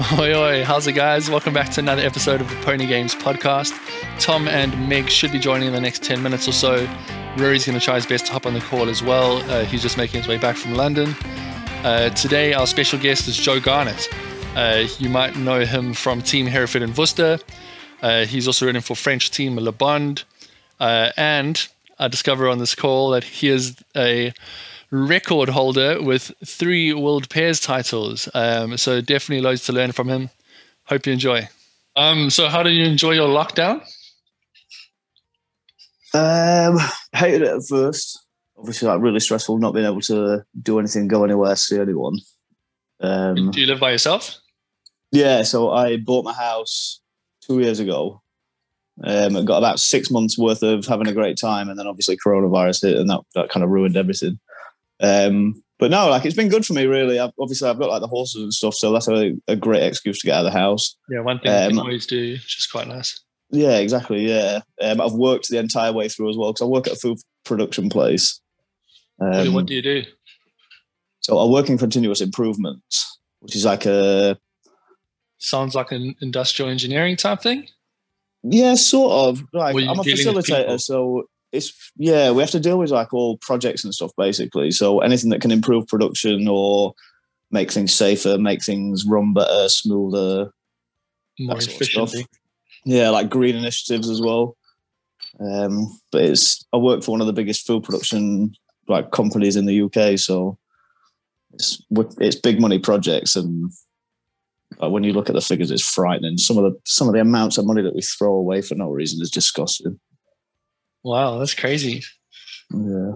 Oi, oi, how's it, guys? Welcome back to another episode of the Pony Games podcast. Tom and Meg should be joining in the next 10 minutes or so. Rory's going to try his best to hop on the call as well. Uh, he's just making his way back from London. Uh, today, our special guest is Joe Garnett. Uh, you might know him from Team Hereford and Worcester. Uh, he's also ridden for French team Le Bond. Uh, and I discover on this call that he is a record holder with three World Pairs titles. Um, so definitely loads to learn from him. Hope you enjoy. Um, so how did you enjoy your lockdown? Um, hated it at first. Obviously, like really stressful, not being able to do anything, go anywhere, see anyone. Um, do you live by yourself? Yeah, so I bought my house two years ago. Um, I got about six months worth of having a great time, and then obviously coronavirus hit, and that, that kind of ruined everything. Um, but no, like it's been good for me, really. I've, obviously, I've got like the horses and stuff, so that's a, a great excuse to get out of the house. Yeah, one thing um, you always do, which is quite nice. Yeah, exactly. Yeah, um, I've worked the entire way through as well because I work at a food production place. Um, what do you do? So I work in continuous improvement, which is like a sounds like an industrial engineering type thing. Yeah, sort of. Like I'm a facilitator, so it's yeah, we have to deal with like all projects and stuff basically. So anything that can improve production or make things safer, make things run better, smoother, more efficiently. Yeah, like green initiatives as well. Um, but it's I work for one of the biggest food production like companies in the UK, so it's it's big money projects, and when you look at the figures, it's frightening. Some of the some of the amounts of money that we throw away for no reason is disgusting. Wow, that's crazy. Yeah.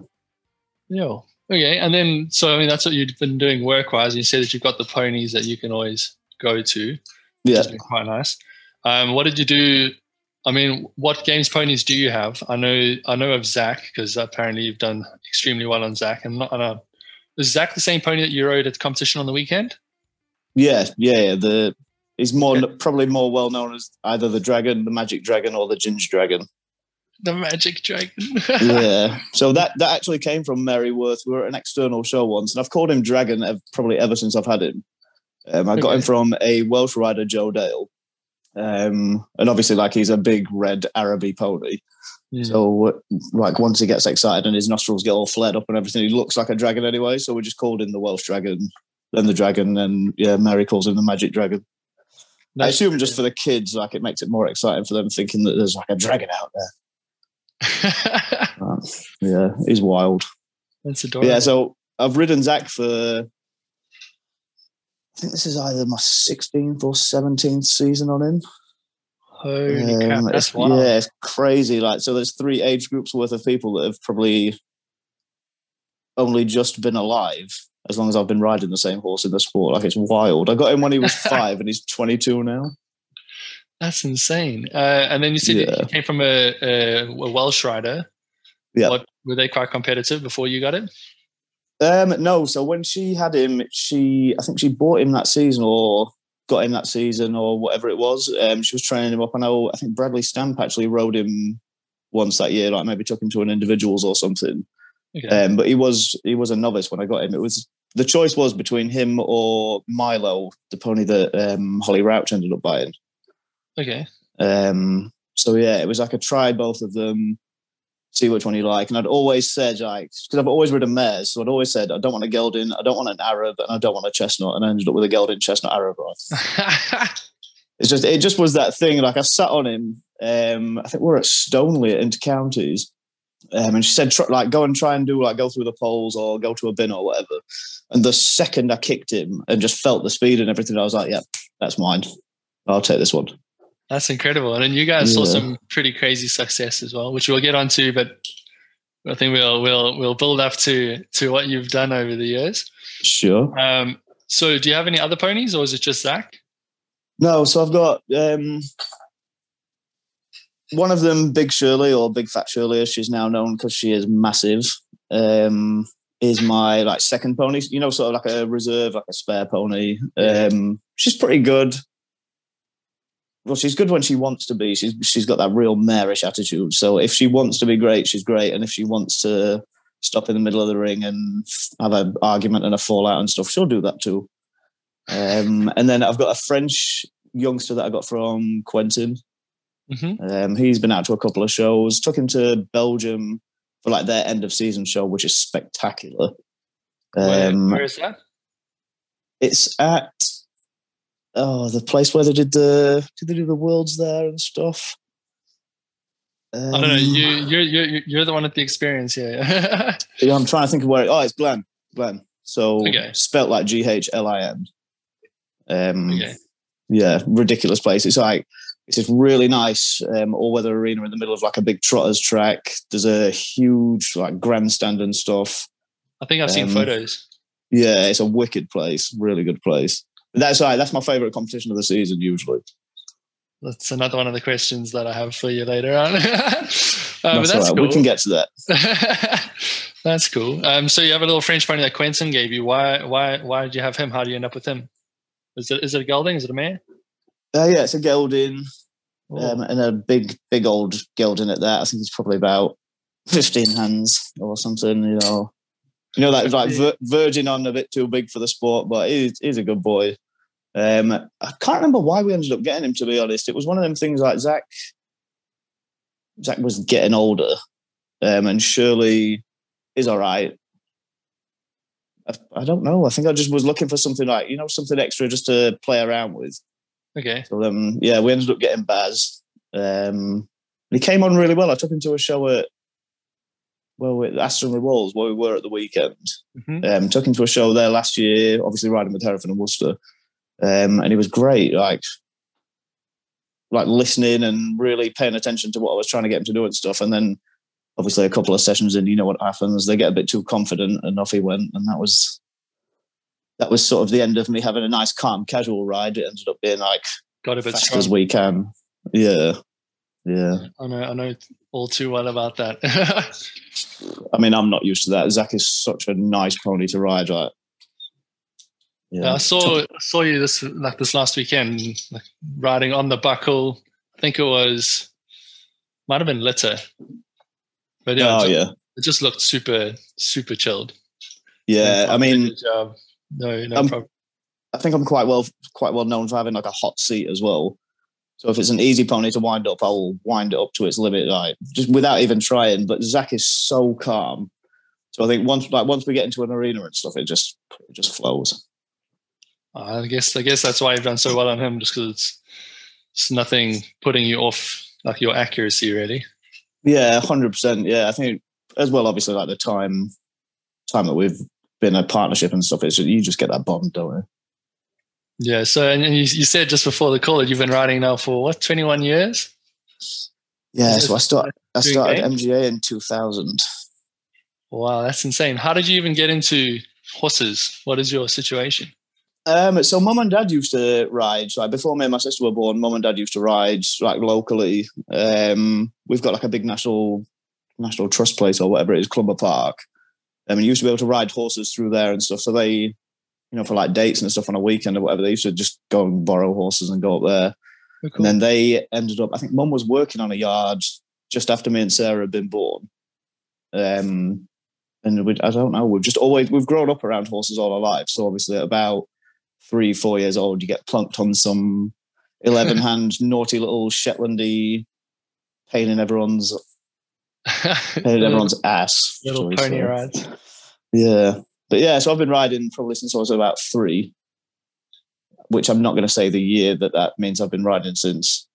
Yeah. Okay, and then so I mean that's what you've been doing work wise. You said that you've got the ponies that you can always go to. Yeah, quite nice. Um, what did you do? I mean, what games ponies do you have? I know I know of Zach because apparently you've done extremely well on Zach. And not, I know, is Zach the same pony that you rode at the competition on the weekend? Yeah, yeah. The he's more okay. probably more well known as either the dragon, the magic dragon, or the ginger dragon the magic dragon. yeah. So that that actually came from Mary Worth. We were at an external show once, and I've called him Dragon probably ever since I've had him. Um, I got okay. him from a Welsh rider, Joe Dale. Um, and obviously, like he's a big red Araby pony. Yeah. So, like, once he gets excited and his nostrils get all flared up and everything, he looks like a dragon anyway. So we just called him the Welsh dragon, then the dragon, and yeah, Mary calls him the magic dragon. Nice. I assume just for the kids, like it makes it more exciting for them thinking that there's like a dragon out there. uh, yeah, he's wild. That's adorable. Yeah, so I've ridden Zach for I think this is either my 16th or 17th season on him. Holy um, crap, that's wild. Yeah, it's crazy. Like, so there's three age groups worth of people that have probably only just been alive as long as I've been riding the same horse in the sport. Like, it's wild. I got him when he was five and he's 22 now. That's insane. Uh, and then you said yeah. you came from a, a, a Welsh rider. Yeah. What, were they quite competitive before you got it? Um, no. So when she had him, she I think she bought him that season or got him that season or whatever it was. Um, she was training him up. I know. I think Bradley Stamp actually rode him once that year. Like maybe took him to an individuals or something. Okay. Um, but he was he was a novice when I got him. It was the choice was between him or Milo, the pony that um, Holly Rouch ended up buying. Okay. Um, so yeah, it was like a try both of them, see which one you like. And I'd always said like because I've always ridden mares, so I'd always said I don't want a gelding, I don't want an Arab, and I don't want a chestnut, and I ended up with a gelding chestnut Arab. it's just it just was that thing. Like I sat on him. Um, I think we are at Stoneleigh at Intercounties. Um, and she said, try, like, go and try and do like go through the poles or go to a bin or whatever. And the second I kicked him and just felt the speed and everything, I was like, yeah, that's mine. I'll take this one. That's incredible. And then you guys yeah. saw some pretty crazy success as well, which we'll get onto, but I think we'll we'll we'll build up to to what you've done over the years. Sure. Um, so do you have any other ponies or is it just Zach? No, so I've got um, one of them, Big Shirley or Big Fat Shirley, as she's now known because she is massive. Um, is my like second pony, you know, sort of like a reserve, like a spare pony. Um, she's pretty good well, she's good when she wants to be. She's she's got that real marish attitude. So if she wants to be great, she's great, and if she wants to stop in the middle of the ring and have an argument and a fallout and stuff, she'll do that too. Um, and then I've got a French youngster that I got from Quentin. Mm-hmm. Um, he's been out to a couple of shows. Took him to Belgium for like their end of season show, which is spectacular. Where, Um, where is that? it's at oh the place where they did the did they do the worlds there and stuff. I don't know. Um, You, you're, you're, you're the one with the experience here. Yeah, I'm trying to think of where. It, oh, it's Ghlin. Ghlin. So Okay. spelt like G H L I N. Um, okay. yeah, ridiculous place. It's like it's this really nice um, all-weather arena in the middle of like a big trotters track. There's a huge like grandstand and stuff. I think I've seen um, photos. Yeah, it's a wicked place. Really good place. That's right. That's my favorite competition of the season usually. That's another one of the questions that I have for you later on. uh, that's all that's right. cool. We can get to that. that's cool. Um, so you have a little French pony that Quentin gave you. Why? Why? Why did you have him? How do you end up with him? Is it is it a gelding? Is it a mare? Uh, yeah, it's a gelding Oh, um, and a big, big old gelding at that. I think he's probably about fifteen hands or something. You know, you know that like verging on a bit too big for the sport, but he's, he's a good boy. Um, I can't remember why we ended up getting him. To be honest, it was one of them things like Zach. Zach was getting older, um, and Shirley is all right. I, I don't know. I think I just was looking for something like you know something extra just to play around with. okay. So um, yeah, we ended up getting Baz. Um, he came on really well. I took him to a show at well at Aston Walls where we were at the weekend. Mhm. Um, took him to a show there last year, obviously riding with Hereford and Worcester, um, and it was great. Like like listening and really paying attention to what I was trying to get him to do and stuff. And then obviously a couple of sessions in, you know what happens. They get a bit too confident, and off he went. And that was that was sort of the end of me having a nice, calm, casual ride. It ended up being like Got a bit fast strong. as we can. Yeah, yeah. I know. I know all too well about that. I mean, I'm not used to that. Zach is such a nice pony to ride. Like, Yeah, I saw I saw you this like this last weekend, like riding on the buckle. I think it was might have been litter, but yeah, Oh it, ju- yeah, it just looked super super chilled. yeah. I mean, no, no Um, problem. I think I'm quite well quite well known for having like a hot seat as well. So if it's an easy pony to wind up, I'll wind it up to its limit, like just without even trying. But Zach is so calm. So I think once like once we get into an arena and stuff, it just it just flows. Uh, I guess I guess that's why you've done so well on him, just because it's it's nothing putting you off like your accuracy really. Yeah, hundred percent. Yeah, I think as well. Obviously, like the time time that we've been a partnership and stuff, is you just get that bond, don't you? Yeah. So and, you, you said just before the call that you've been riding now for what twenty one years. Yeah. So I it start I started games? MGA in two thousand. Wow, that's insane. How did you even get into horses? What is your situation? Um, so mum and dad used to ride. Like before me and my sister were born, mum and dad used to ride like locally. Um, we've got like a big national national trust place or whatever it is, Clumber Park. Um, and you used to be able to ride horses through there and stuff. So they, you know, for like dates and stuff on a weekend or whatever, they used to just go and borrow horses and go up there. Oh, And then they ended up, I think mum was working on a yard just after me and Sarah had been born. Um, and we, I don't know, we've just always, we've grown up around horses all our lives. So obviously about three, four years old, you get plunked on some 11 hand naughty little Shetlandy pain in everyone's, pain in everyone's ass. little pony rides. Yeah. But yeah, so I've been riding probably since I was about three, which I'm not going to say the year that that means I've been riding since.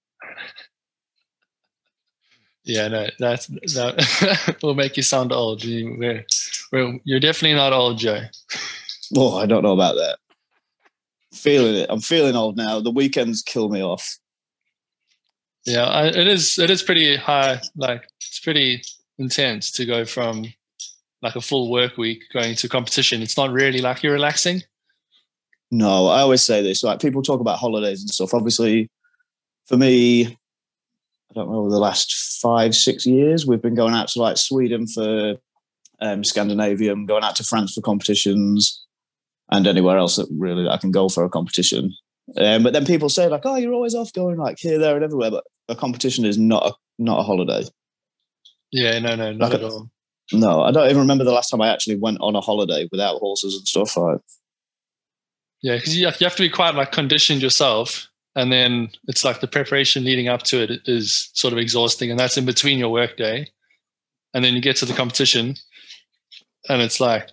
Yeah, no, that's that will make you sound old. You, we're, we're, you're definitely not old, Joe. Oh, I don't know about that. Feeling it. I'm feeling old now. The weekends kill me off. Yeah, I, it is. It is pretty high. Like it's pretty intense to go from like a full work week going to competition. It's not really like you're relaxing. No, I always say this. Like people talk about holidays and stuff. Obviously, for me, I don't know the last five, six years we've been going out to like Sweden for um, Scandinavian, going out to France for competitions, and anywhere else that really I can go for a competition. Um, but then people say like, "Oh, you're always off going like here, there, and everywhere." But a competition is not a not a holiday. Yeah, no, no, not Like at a- all. No, I don't even remember the last time I actually went on a holiday without horses and stuff. Like, Yeah, because you, you have to be quite like conditioned yourself, and then it's like the preparation leading up to it is sort of exhausting, and that's in between your workday, and then you get to the competition, and it's like,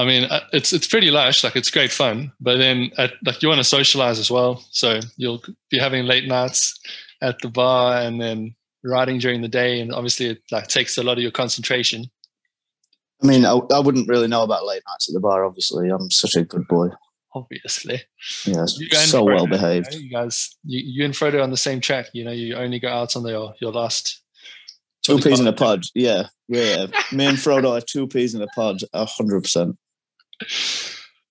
I mean, uh, it's it's pretty lush, like it's great fun, but then at, like you want to socialize as well, so you'll be having late nights at the bar, and then riding during the day, and obviously it like takes a lot of your concentration. I mean, I, I wouldn't really know about late nights at the bar. Obviously, I'm such a good boy. Obviously, Yeah, so Frodo, well you, know, behaved. you guys, you, you and Frodo on the same track. You know, you only go out on the, your your last Two peas in a pod. Yeah, yeah. Me and Frodo are two peas in a pod. A hundred percent.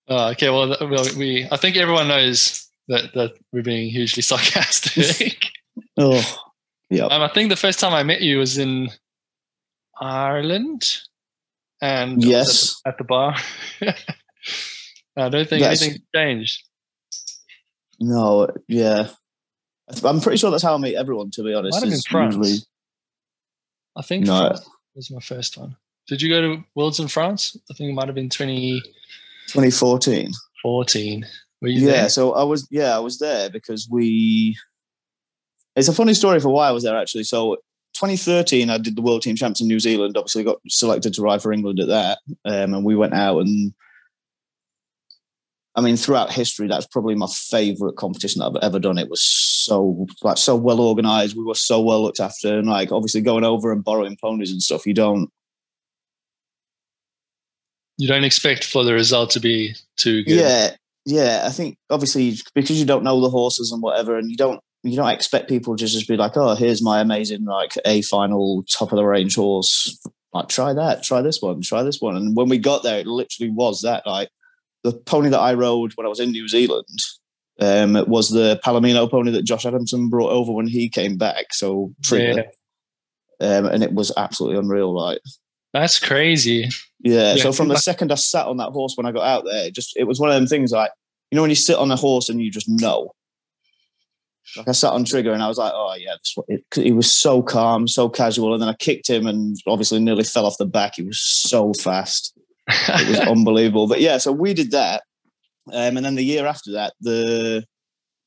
Oh, okay, well, we I think everyone knows that that we're being hugely sarcastic. Oh, yeah. um, I think the first time I met you was in Ireland, and Yes. at the, at the bar. I don't think That's- anything's changed. No. Yeah. I'm pretty sure that's how I meet everyone. To be honest, Might have been France. usually- I think No. France was my first one. Did you go to Worlds in France? I think it might have been 2014. 2014. Were you Yeah. there? So I was. Yeah, I was there because we. It's a funny story for why I was there actually. So 2013, I did the World Team Champs in New Zealand. Obviously, got selected to ride for England at that, um, and we went out and. I mean, throughout history, that's probably my favourite competition that I've ever done. It was so like so well organised. We were so well looked after, and like obviously going over and borrowing ponies and stuff. You don't You don't expect for the result to be too good. Yeah, yeah. I think obviously because you don't know the horses and whatever, and you don't you don't expect people to just be like, oh, here's my amazing like a final top of the range horse. Like try that, try this one, try this one. And when we got there, it literally was that like the pony that I rode when I was in New Zealand. Um, it was the Palomino pony that Josh Adamson brought over when he came back. So Trigger, um, and it was absolutely unreal. Like That's crazy. yeah. Yeah, So from the second I sat on that horse when I got out there, it just it was one of them things like you know when you sit on a horse and you just know. Like I sat on trigger and I was like, oh yeah, this what he was so calm, so casual, and then I kicked him and obviously nearly fell off the back. He was so fast, it was unbelievable. But yeah, so we did that, um, and then the year after that, the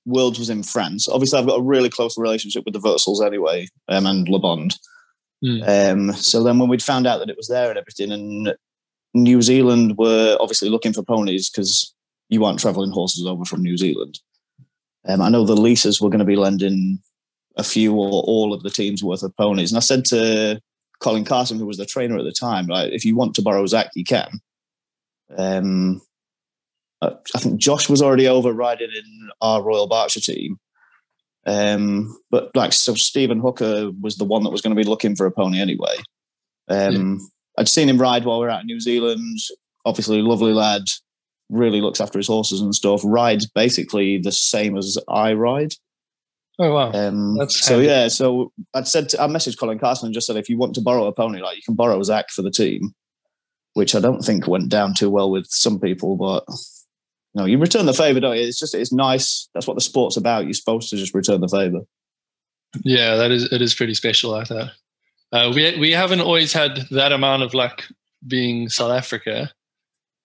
Worlds was in France. Obviously, I've got a really close relationship with the Versals anyway, um, and Le Bond. Hmm. Um, so then when we'd found out that it was there and everything, and New Zealand were obviously looking for ponies because you aren't traveling horses over from New Zealand. Um, I know the leases were going to be lending a few or all of the teams worth of ponies, and I said to Colin Carson, who was the trainer at the time, like, if you want to borrow Zach, you can. Um, I think Josh was already over riding in our Royal Berkshire team. Um, but like, so Stephen Hooker was the one that was going to be looking for a pony anyway. Um, I'd seen him ride while we were out in New Zealand. Obviously, lovely lad, really looks after his horses and stuff. Rides basically the same as I ride. Oh wow. Um, That's so handy. yeah, so I'd said to, I messaged Colin Carson and just said if you want to borrow a pony, like you can borrow Zach for the team, which I don't think went down too well with some people, but no, you return the favor, don't you? It's just it's nice. That's what the sport's about. You're supposed to just return the favor. Yeah, that is it is pretty special I that. Uh, we we haven't always had that amount of luck being South Africa,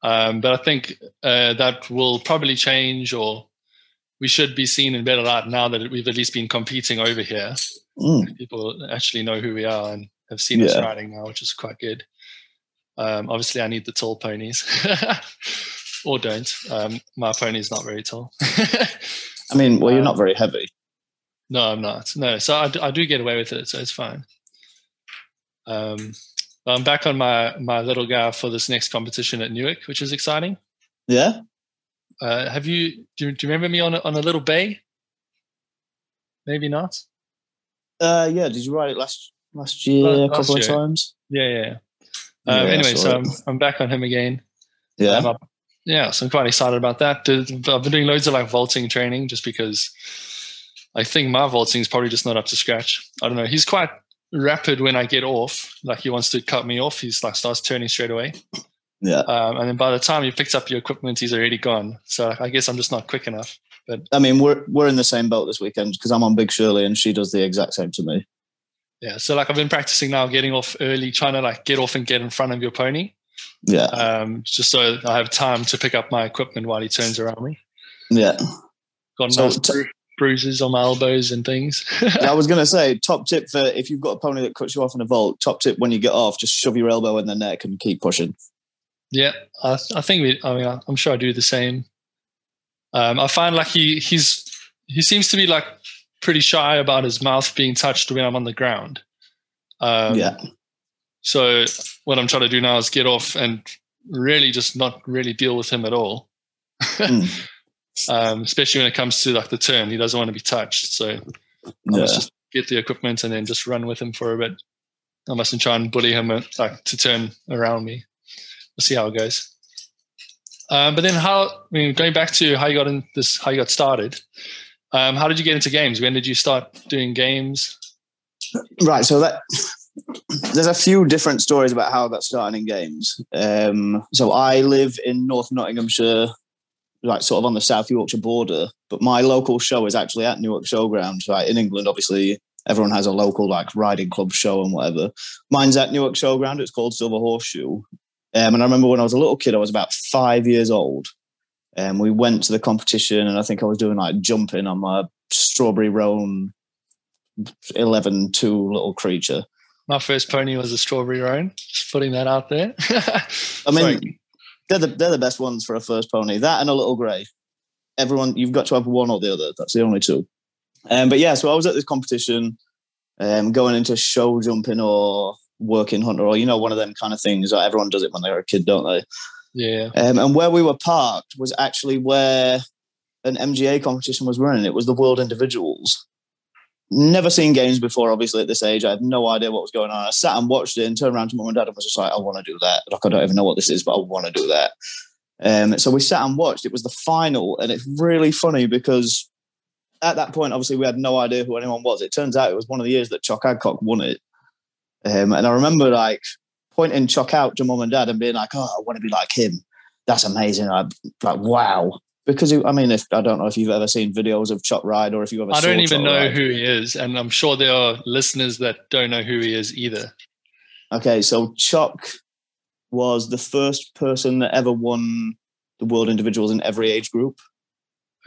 um, but I think uh, that will probably change, or we should be seen in better light now that we've at least been competing over here. Mm. People actually know who we are and have seen us riding now, which is quite good. Um, obviously, I need the tall ponies, or don't. Um, my pony's not very tall. I mean, well, you're Um, not very heavy. No, I'm not. No, so I, d- I do get away with it, so it's fine. Um, I'm back on my my little guy for this next competition at Newark, which is exciting. Yeah. Uh, have you do, you do you remember me on a, on a little bay? Maybe not. Uh, yeah. Did you ride it last last year a Last couple of times? Yeah, yeah. yeah. Um, Yeah, anyway, so. I'm, I'm back on him again. Yeah. Um, yeah, so I'm quite excited about that. I've been doing loads of like vaulting training just because I think my vaulting is probably just not up to scratch. I don't know. He's quite rapid when I get off. Like he wants to cut me off. He's like starts turning straight away. yeah. Um, and then by the time you picks up your equipment, he's already gone. So I guess I'm just not quick enough. But I mean, we're we're in the same boat this weekend because I'm on Big Shirley and she does the exact same to me. Yeah. So like I've been practicing now, getting off early, trying to like get off and get in front of your pony. Yeah. Um, just so I have time to pick up my equipment while he turns around me. Yeah. Got So t- bru- bruises on my elbows and things. I was going to say, top tip for if you've got a pony that cuts you off in a vault, top tip when you get off, just shove your elbow in the neck and keep pushing. Yeah, I, I think we. I mean, I- I'm sure I do the same. Um, I find like he he's he seems to be like pretty shy about his mouth being touched when I'm on the ground. Um, yeah. So what I'm trying to do now is get off and really just not really deal with him at all. Mm. um, especially when it comes to like the turn, he doesn't want to be touched. So I Yeah. must just get the equipment and then just run with him for a bit. I mustn't try and bully him uh, like to turn around me. We'll see how it goes. Um, but then how? I mean, going back to how you got in this, how you got started. Um, how did you get into games? When did you start doing games? Right. So that there's a few different stories about how I got started in games. Um, so I live in North Nottinghamshire, like sort of on the South Yorkshire border, but my local show is actually at Newark Showground. Right in England, obviously, everyone has a local like riding club show and whatever. Mine's at Newark Showground. It's called Silver Horseshoe. Um, and I remember when I was a little kid, I was about five years old. And we went to the competition, and I think I was doing like jumping on my strawberry roan 11 2 little creature. My first pony was a strawberry roan. Just putting that out there. I mean, they're the they're the best ones for a first pony. That and a little grey. Everyone, you've got to have one or the other. That's the only two. Um, but yeah, so I was at this competition, um, going into show jumping or working hunter or you know one of them kind of things. Like everyone does it when they're a kid, don't they? yeah. Um, and where we were parked was actually where an MGA competition was running. It was the World Individuals. Never seen games before, obviously, at this age. I had no idea what was going on. I sat and watched it and turned around to mum and dad and was just like, I want to do that. Like, I don't even know what this is, but I want to do that. Um, so we sat and watched. It was the final, and it's really funny because at that point, obviously, we had no idea who anyone was. It turns out it was one of the years that Chuck Adcock won it. Um, and I remember like pointing Chuck out to mum and dad and being like, "Oh, I want to be like him. That's amazing!" I like, wow. Because I mean, if I don't know if you've ever seen videos of Chuck ride or if you ever, I don't even Chuck know ride. who he is, and I'm sure there are listeners that don't know who he is either. Okay, so Chuck was the first person that ever won the world individuals in every age group.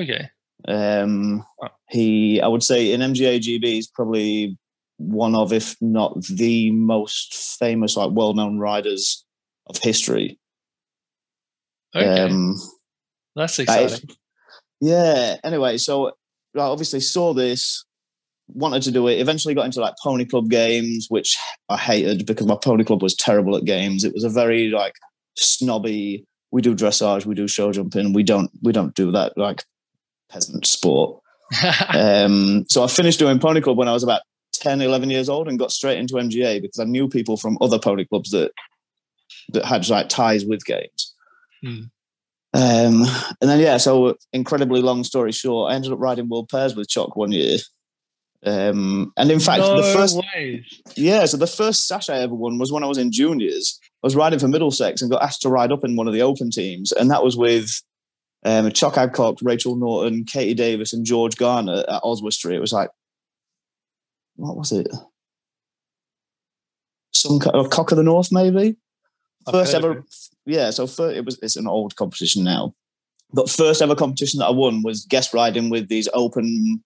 Okay. Um, he, I would say, in MGA GB, he's probably one of, if not the most famous, like well-known riders of history. Okay. Um, That's exciting. yeah. Anyway, so I obviously saw this, wanted to do it. Eventually, got into like pony club games, which I hated because my pony club was terrible at games. It was a very like snobby. We do dressage, we do show jumping. We don't, we don't do that like peasant sport. Um, so I finished doing pony club when I was about 10, 11 years old and got straight into MGA because I knew people from other pony clubs that that had like ties with games. Hmm. Um, and then yeah, so incredibly long story short, I ended up riding world pairs with Chuck one year. Um, and in fact, no the first way. yeah, so the first sash I ever won was when I was in juniors. I was riding for Middlesex and got asked to ride up in one of the open teams, and that was with um, Chuck Adcock, Rachel Norton, Katie Davis, and George Garner at Oswestry. It was like, what was it? Some co- oh, Cock of the North, maybe. I've First ever, yeah. So fir- it was. It's an old competition now, but first ever competition that I won was guest riding with these open,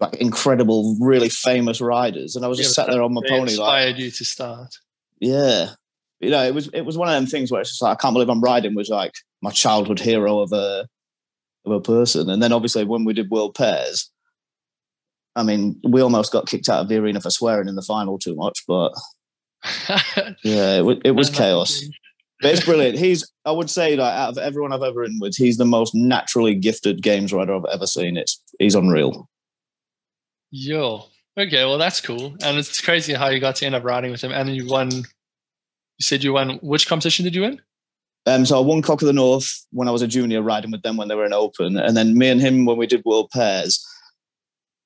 like incredible, really famous riders, and I was just Yeah, sat there on my pony, like, inspired you to start. yeah. You know, it was it was one of them things where it's just like I can't believe I'm riding was like my childhood hero of a of a person. And then obviously when we did world pairs, I mean, we almost got kicked out of the arena for swearing in the final too much, but yeah, it, it was chaos. But it's brilliant. He's I would say like out of everyone I've ever ridden with, he's the most naturally gifted games rider I've ever seen. It's he's unreal. Yo. Okay, well that's cool. And it's crazy how you got to end up riding with him and you won you said you won which competition did you win? Um, so I won Cock of the North when I was a junior, riding with them when they were in Open, and then me and him when we did World Pairs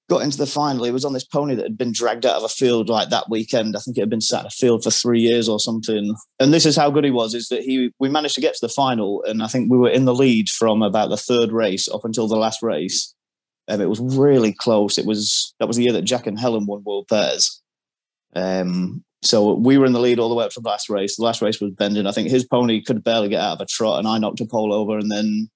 got into the final. He was on this pony that had been dragged out of a field like that weekend. I think it had been sat in a field for three years or something. And this is how good he was: is that he we managed to get to the final, and I think we were in the lead from about the third race up until the last race. Um, it was really close. It was that was the year that Jack and Helen won World Pairs. Um, so we were in the lead all the way up to the last race. The last race was bending. I think his pony could barely get out of a trot, and I knocked a pole over. And then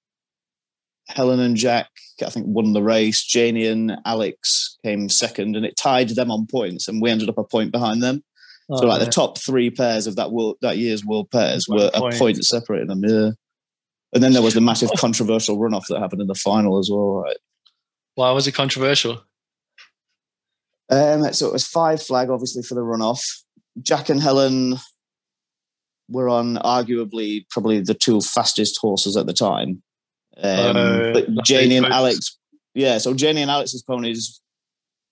Helen and Jack, I think, won the race. Janie and Alex came second, and it tied them on points, and we ended up a point behind them. Oh, so like yeah. the top three pairs of that world that year's world pairs One were point. a point separating them. Yeah. And then there was the massive controversial runoff that happened in the final as well. Right? Why was it controversial? Um, so it was five flag, obviously, for the runoff. Jack and Helen were on arguably probably the two fastest horses at the time. Um, uh, but Janie and Alex, yeah, so Janie and Alex's ponies,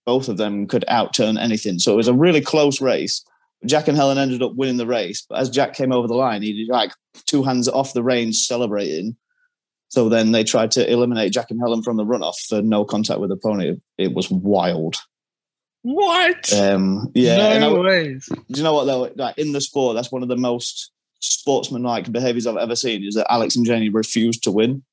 both of them could outturn anything. So it was a really close race. Jack and Helen ended up winning the race, but as Jack came over the line, he did like two hands off the reins celebrating. So then they tried to eliminate Jack and Helen from the runoff for no contact with the pony. It was wild. What? Um, yeah. No I, ways. Do you know what though? Like in the sport, that's one of the most sportsmanlike behaviors I've ever seen. Is that Alex and Janie refused to win.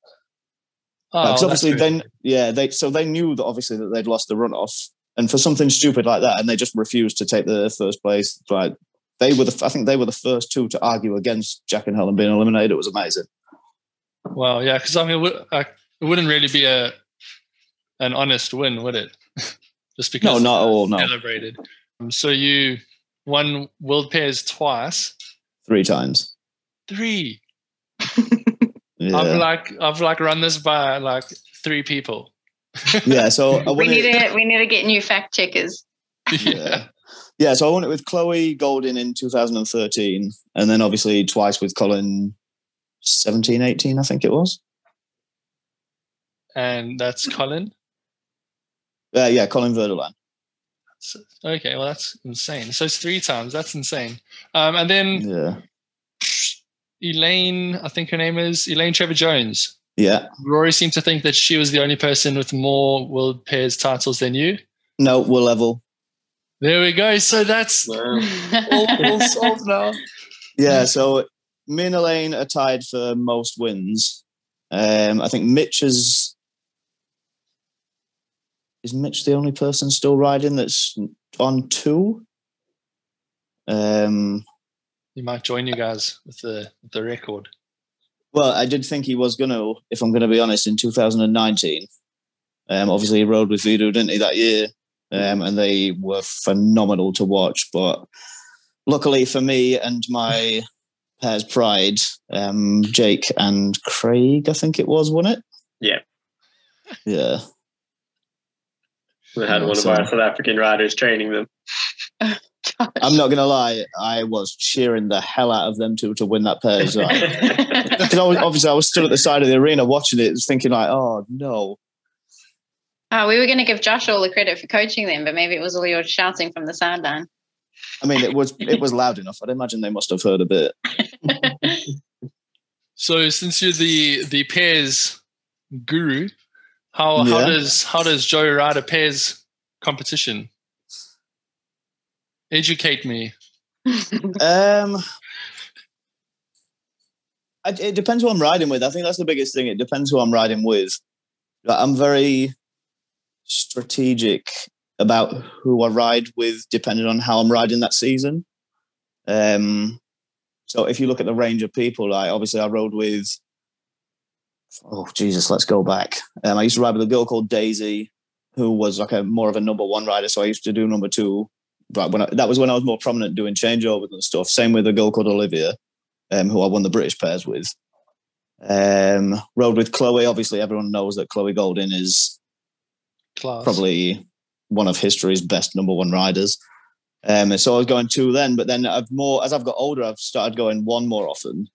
Oh, obviously, then yeah, they so they knew that obviously that they'd lost the runoff, and for something stupid like that, and they just refused to take the first place. Like they were the, I think they were the first two to argue against Jack and Helen being eliminated. It was amazing. Well, yeah, because I mean, it wouldn't really be a an honest win, would it? just because no, not all. No, celebrated. Um, so you won world pairs twice. Three times. Three. yeah. I've like I've like run this by like three people. yeah, so we need to we need to get new fact checkers. yeah. Yeah, so I won it with Chloe Golden in 2013, and then obviously twice with Colin 17, 18, I think it was. And that's Colin? Uh, yeah, Colin Verdelan. Okay, well that's insane. So it's three times. That's insane. Um, and then yeah, Elaine, I think her name is Elaine Trevor Jones. Yeah. Rory seemed to think that she was the only person with more world pairs titles than you. No, we're level. There we go. So that's wow. all, all solved now. Yeah. So me and Elaine are tied for most wins. Um, I think Mitch is is Mitch the only person still riding that's on two? Um, he might join you guys with the with the record. Well, I did think he was going to, if I'm going to be honest, in 2019. Um, obviously, he rode with Voodoo, didn't he, that year? Um, and they were phenomenal to watch. But luckily for me and my pair's pride, um, Jake and Craig, I think it was, won it. Yeah. Yeah. We had one so, of our South African riders training them. I'm not gonna lie, I was cheering the hell out of them two to win that pair. Because obviously I was stood at the side of the arena watching it, thinking like, oh no. Oh, we were going to give Josh all the credit for coaching them, but maybe it was all your shouting from the sideline. I mean, it was it was loud enough. I'd imagine they must have heard a bit. so, since you're the the pairs guru, how yeah. how does how does Joey ride a pairs competition? Educate me. um, it depends who I'm riding with. I think that's the biggest thing. It depends who I'm riding with. I'm very strategic about who I ride with, depending on how I'm riding that season. Um, so if you look at the range of people, like obviously I rode with oh Jesus, let's go back. Um, I used to ride with a girl called Daisy, who was like a more of a number one rider. So I used to do number two. But when I, that was when I was more prominent doing changeovers and stuff. Same with a girl called Olivia, um, who I won the British pairs with. Um, rode with Chloe. Obviously, everyone knows that Chloe Golding is Class. probably one of history's best number one riders. Um, so I was going two then, but then I've more as I've got older, I've started going one more often.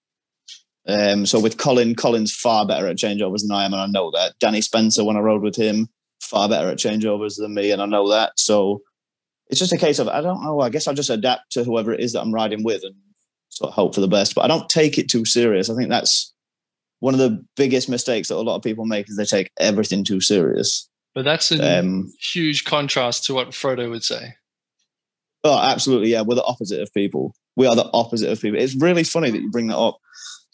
Um, so with Colin, Colin's far better at changeovers than I am, and I know that. Danny Spencer, when I rode with him, far better at changeovers than me, and I know that. So it's just a case of I don't know. I guess I'll just adapt to whoever it is that I'm riding with and sort of hope for the best. But I don't take it too serious. I think that's one of the biggest mistakes that a lot of people make is they take everything too serious. But that's a um, huge contrast to what Frodo would say. Oh, absolutely. Yeah, we're the opposite of people. We are the opposite of people. It's really funny that you bring that up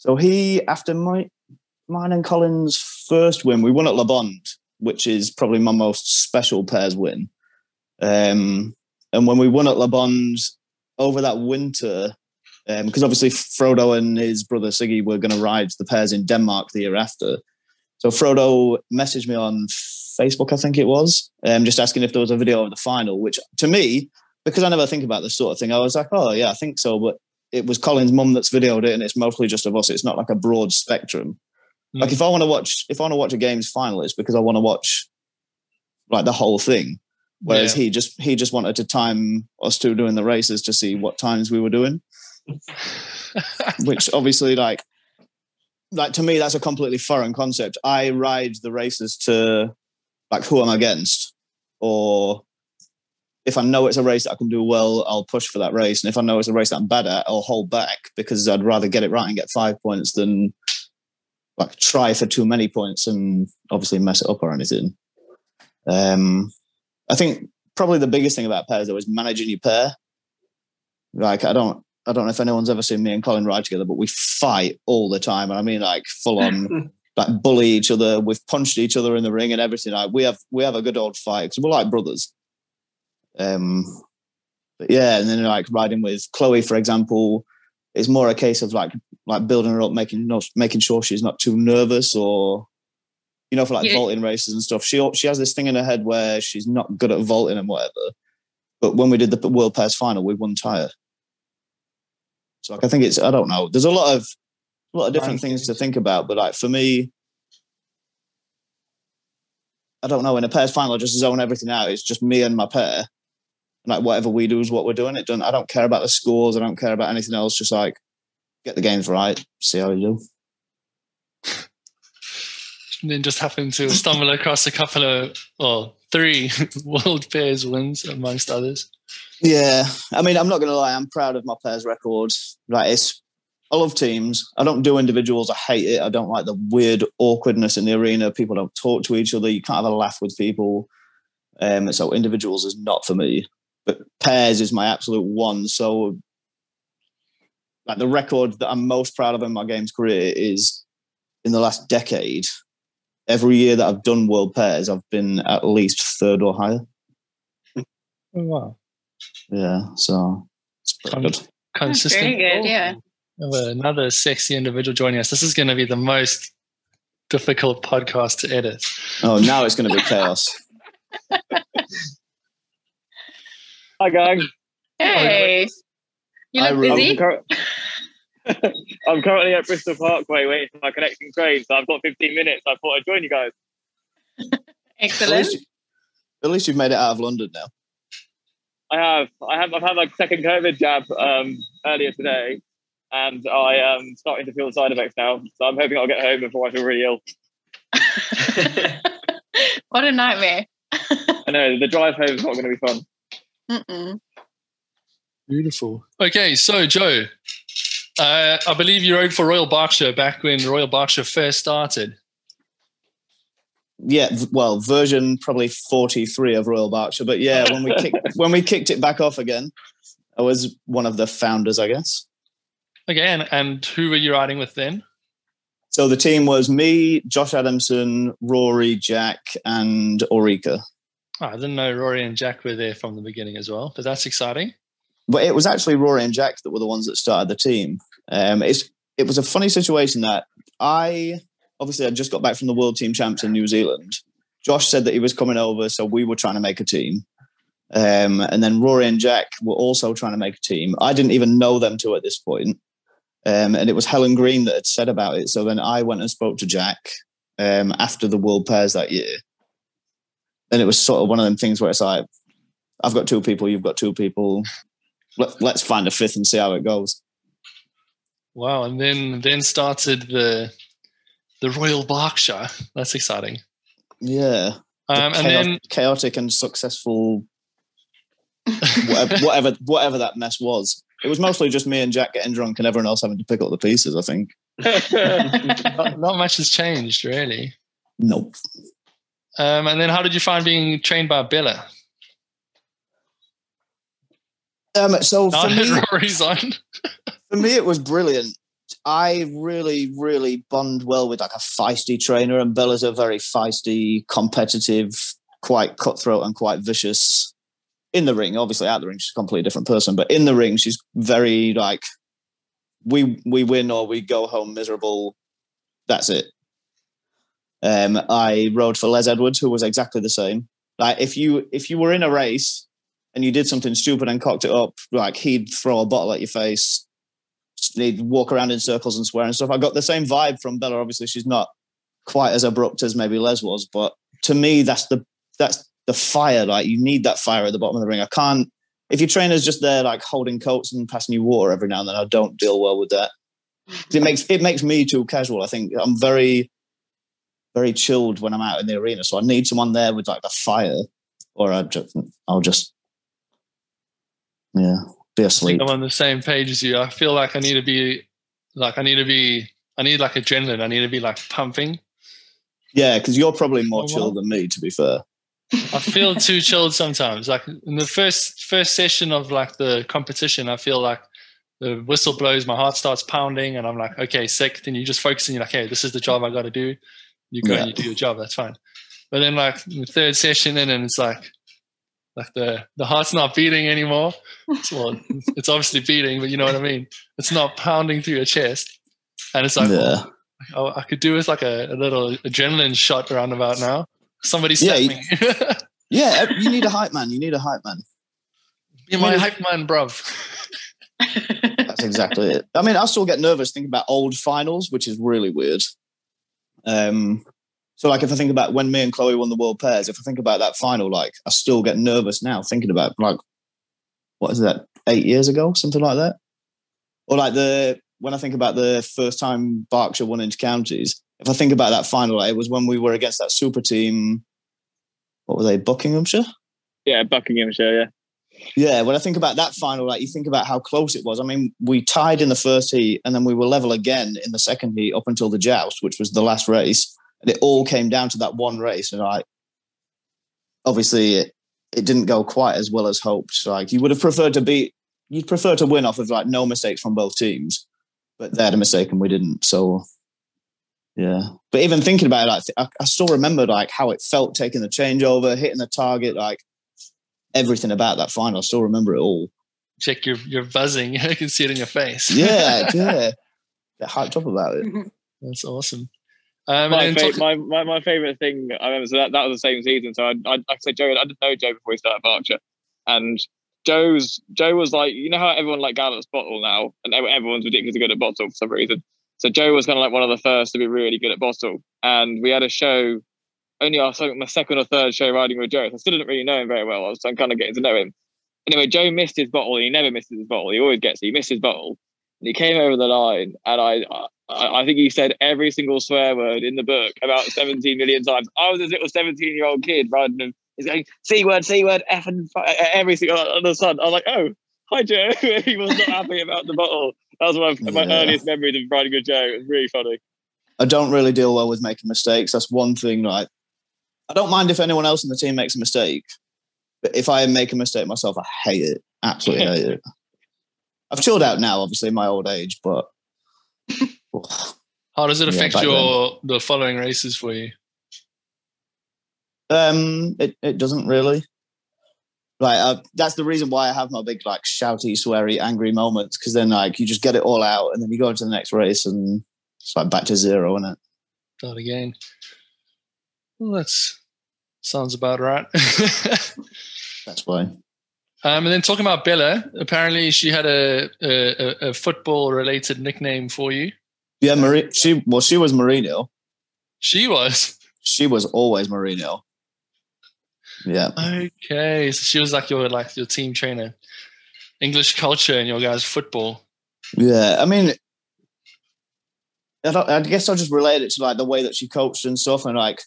so he, after my, mine and Colin's first win, we won at Le Bond, which is probably my most special pairs win. Um, and when we won at Le Bond, over that winter, because um, obviously Frodo and his brother Siggy were going to ride the pairs in Denmark the year after. So Frodo messaged me on Facebook, I think it was, um, just asking if there was a video of the final, which to me, because I never think about this sort of thing, I was like, oh, yeah, I think so. But it was Colin's mum that's videoed it, and it's mostly just of us. It's not like a broad spectrum. Mm. Like if I want to watch, if I want to watch a game's final, it's because I want to watch like the whole thing. Whereas yeah. he just he just wanted to time us two doing the races to see what times we were doing. Which obviously like like to me that's a completely foreign concept. I ride the races to like who I'm against, or if I know it's a race that I can do well, I'll push for that race. And if I know it's a race that I'm bad at, I'll hold back because I'd rather get it right and get five points than like try for too many points and obviously mess it up or anything. Um, I think probably the biggest thing about pairs though is managing your pair. Like I don't I don't know if anyone's ever seen me and Colin ride together, but we fight all the time. And I mean like full on like bully each other. We've punched each other in the ring and everything. Like we have we have a good old fight because we're like brothers. Um, but yeah, and then like riding with Chloe, for example, it's more a case of like like building her up, making not making sure she's not too nervous or you know for like yeah. vaulting races and stuff. She she has this thing in her head where she's not good at vaulting and whatever. But when we did the World Pairs final, we won tire. So like, I think it's I don't know. There's a lot of a lot of different things to think about, but like for me, I don't know. In a pairs final, I just zone everything out. It's just me and my pair. Like whatever we do is what we're doing. It don't. I don't care about the scores. I don't care about anything else. Just like get the games right. See how you do. And then just happen to stumble across a couple of, or three world pairs wins amongst others. Yeah, I mean, I'm not going to lie. I'm proud of my pairs records. Like it's I love teams. I don't do individuals. I hate it. I don't like the weird awkwardness in the arena. People don't talk to each other. You can't have a laugh with people. Um, so individuals is not for me. But pairs is my absolute one. So like the record that I'm most proud of in my games career is in the last decade. Every year that I've done world pairs, I've been at least third or higher. Oh, wow. Yeah. So it's pretty good. Consistent. Very good. Yeah another sexy individual joining us. This is going to be the most difficult podcast to edit. Oh, now it's going to be chaos. Hi, gang. Hey. You look busy. I'm, currently at Bristol Parkway waiting for my connecting train, so I've got 15 minutes. I thought I'd join you guys. Excellent. At least, you, at least, you've made it out of London now. I have. I have. I've had my second COVID jab um, earlier today, and I am starting to feel the side effects now. So I'm hoping I'll get home before I feel really ill. what a nightmare! I know the drive home is not going to be fun. Mm-mm. Beautiful. Okay, so Joe, uh, I believe you rode for Royal Berkshire back when Royal Berkshire first started. Yeah, well, version probably forty three of Royal Berkshire, but yeah, when we kicked when we kicked it back off again, I was one of the founders, I guess. Okay, and, and who were you riding with then? So the team was me, Josh Adamson, Rory, Jack, and Ulrika. Oh, I didn't know Rory and Jack were there from the beginning as well, but that's exciting. But it was actually Rory and Jack that were the ones that started the team. Um, it's it was a funny situation that I obviously I just got back from the World Team Champs in New Zealand. Josh said that he was coming over, so we were trying to make a team. Um, and then Rory and Jack were also trying to make a team. I didn't even know them two at this point. Um, and it was Helen Green that had said about it. So then I went and spoke to Jack um, after the World Pairs that year. And it was sort of one of them things where it's like, I've got two people, you've got two people. Let, let's find a fifth and see how it goes. Wow! And then then started the the Royal Berkshire. That's exciting. Yeah. Um, and then chaotic and successful whatever, whatever whatever that mess was. It was mostly just me and Jack getting drunk and everyone else having to pick up the pieces, I think. not, not, much has changed, really. Nope. Um, and then how did you find being trained by Bella? Um, so for me, on. for me, it was brilliant. I really, really bond well with like a feisty trainer, and Bella's a very feisty, competitive, quite cutthroat, and quite vicious in the ring, obviously out the ring, she's a completely different person. But in the ring, she's very like, we we win or we go home miserable. That's it. Um, I rode for Les Edwards, who was exactly the same. Like if you if you were in a race and you did something stupid and cocked it up, like he'd throw a bottle at your face. He'd walk around in circles and swear and stuff. I got the same vibe from Bella. Obviously, she's not quite as abrupt as maybe Les was, but to me, that's the that's the fire. Like you need that fire at the bottom of the ring. I can't if your trainer's just there like holding coats and passing you water every now and then. I don't deal well with that. Mm-hmm. It makes it makes me too casual. I think I'm very very chilled when I'm out in the arena. So I need someone there with like the fire, or I just, I'll just, yeah, be asleep. I'm on the same page as you. I feel like I need to be, like, I need to be, I need like adrenaline. I need to be like pumping. Yeah, because you're probably more chilled than me, to be fair. I feel too chilled sometimes. Like in the first first session of like the competition, I feel like the whistle blows, my heart starts pounding, and I'm like, okay, sick. Then you just focus and you're like, hey, this is the job I got to do you go yeah. and you do your job. That's fine. But then like the third session in, and it's like like the the heart's not beating anymore. It's, well, it's obviously beating, but you know what I mean. It's not pounding through your chest, and it's like yeah. oh, I could do with like a, a, little adrenaline shot around about now. Somebody step yeah, me. yeah, you need a hype man. You need a hype man. Be my hype man, bruv. That's exactly it. I mean, I still get nervous thinking about old finals, which is really weird. Um, so like if I think about when me and Chloe won the world pairs, if I think about that final, like I still get nervous now thinking about like what is that, eight years ago, something like that? Or like the when I think about the first time Berkshire won inter counties, if I think about that final, like, it was when we were against that super team. What were they, Buckinghamshire? Yeah, Buckinghamshire, yeah. Yeah, when I think about that final, like you think about how close it was. I mean, we tied in the first heat and then we were level again in the second heat up until the joust, which was the last race. And it all came down to that one race. And like, obviously, it, it didn't go quite as well as hoped. Like, you would have preferred to beat, you'd prefer to win off of like no mistakes from both teams, but they had a mistake and we didn't. So, yeah. But even thinking about it, like, I, I still remember like how it felt taking the changeover, hitting the target, like everything about that final. I still remember it all. Check your you're buzzing. I can see it in your face. Yeah, yeah. Get hyped up about it. That's awesome. Um, my, fa- talk- my, my, my favorite thing I remember so that, that was the same season. So I I, I said Joe I didn't know Joe before he started Berkshire, and Joe's Joe was like you know how everyone like Gallup's bottle now, and everyone's ridiculously good at bottle for some reason. So Joe was kind of like one of the first to be really good at bottle, and we had a show only our my second or third show riding with Joe. So I still didn't really know him very well. So I was kind of getting to know him. Anyway, Joe missed his bottle. He never misses his bottle. He always gets it. He missed his bottle. He came over the line, and I, I, I think he said every single swear word in the book about 17 million times. I was this little 17 year old kid riding him. He's going, C word, C word, F and every single on the sun. I was like, oh, hi, Joe. he was not happy about the bottle. That was my, my yeah. earliest memory of riding with Joe. It was really funny. I don't really deal well with making mistakes. That's one thing, Like, I don't mind if anyone else in the team makes a mistake, but if I make a mistake myself, I hate it. Absolutely hate it. I've chilled out now, obviously, in my old age, but how does it affect yeah, your then. the following races for you? Um, it it doesn't really. Like uh, that's the reason why I have my big like shouty, sweary, angry moments because then like you just get it all out and then you go into the next race and it's like back to zero, isn't it? Start again. Well, that's Sounds about right. That's why. Um, and then talking about Bella, apparently she had a, a, a football related nickname for you. Yeah, Marie. She well, she was Mourinho. She was. She was always Mourinho. Yeah. Okay, so she was like your like your team trainer. English culture and your guys' football. Yeah, I mean, I, I guess I'll just relate it to like the way that she coached and stuff, and like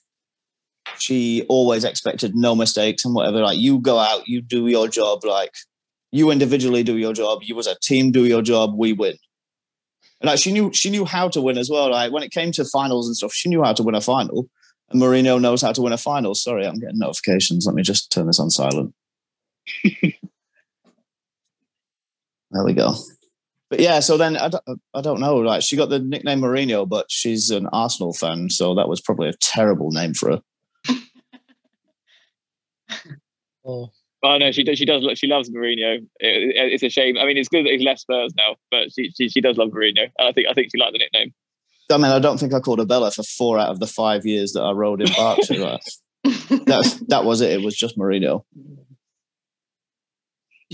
she always expected no mistakes and whatever. Like you go out, you do your job. Like you individually do your job. You as a team do your job. We win. And like she knew she knew how to win as well. Like when it came to finals and stuff, she knew how to win a final. And Mourinho knows how to win a final. Sorry, I'm getting notifications. Let me just turn this on silent. there we go. But yeah, so then I don't, I don't know. Like she got the nickname Mourinho, but she's an Arsenal fan, so that was probably a terrible name for her. Oh. Oh no, she does. She does. She loves Mourinho. It, it, it's a shame. I mean, it's good that he's left Spurs now, but she, she she does love Mourinho, and I think I think she liked the nickname. I mean, I don't think I called her Bella for four out of the five years that I rode in Berkshire. that that was it. It was just Mourinho.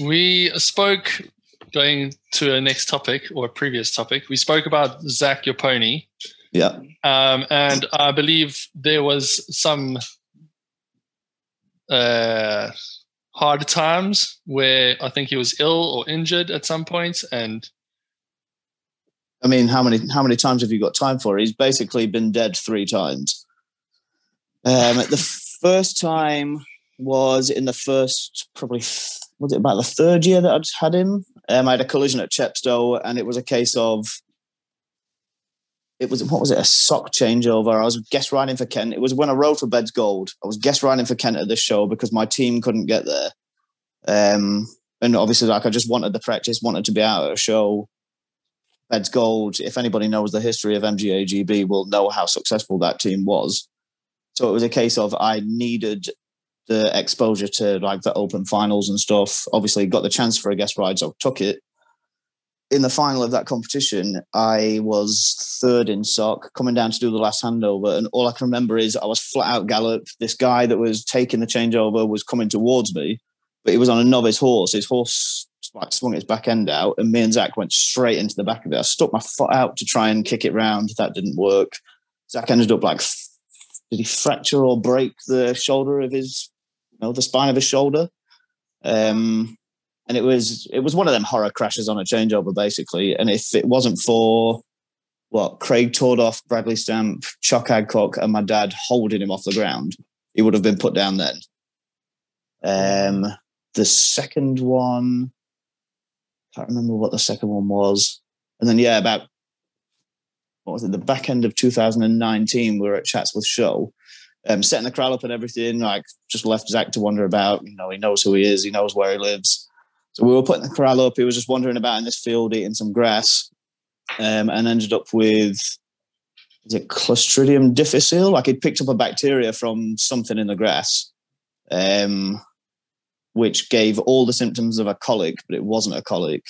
We spoke going to a next topic or a previous topic. We spoke about Zach, your pony. Yeah. Um, and I believe there was some uh, hard times where I think he was ill or injured at some point, and I mean, how many how many times have you got time for? He's basically been dead three times. Um, the first time was in the first probably was it about the third year that I'd had him. Um, I had a collision at Chepstow, and it was a case of it was what was it a sock changeover. I was guest riding for Kent. It was when I rode for Beds Gold. I was guest riding for Kent at this show because my team couldn't get there. Um, and obviously, like I just wanted the practice, wanted to be out at a show. Beds Gold, if anybody knows the history of MGAGB, will know how successful that team was. So it was a case of I needed the exposure to like the open finals and stuff. Obviously, got the chance for a guest ride, so I took it. In the final of that competition, I was third in sock, coming down to do the last handover, and all I can remember is I was flat out gallop. This guy that was taking the changeover was coming towards me, but he was on a novice horse. His horse like swung its back end out, and me and Zach went straight into the back of it. I stuck my foot out to try and kick it round. That didn't work. Zach ended up like, did he fracture or break the shoulder of his, you know, the spine of his shoulder? Um, and it was it was one of them horror crashes on a changeover, basically. And if it wasn't for what Craig Tordoff, Bradley Stamp, Chuck Adcock, and my dad holding him off the ground, he would have been put down then. Um, the second one, can't remember what the second one was. And then yeah, about what was it? The back end of 2019, we were at Chatsworth Show, um, setting the crowd up and everything. Like just left Zach to wander about. You know, he knows who he is. He knows where he lives. So we were putting the corral up. He was just wandering about in this field eating some grass, um, and ended up with is it Clostridium difficile? Like he'd picked up a bacteria from something in the grass. Um, which gave all the symptoms of a colic, but it wasn't a colic.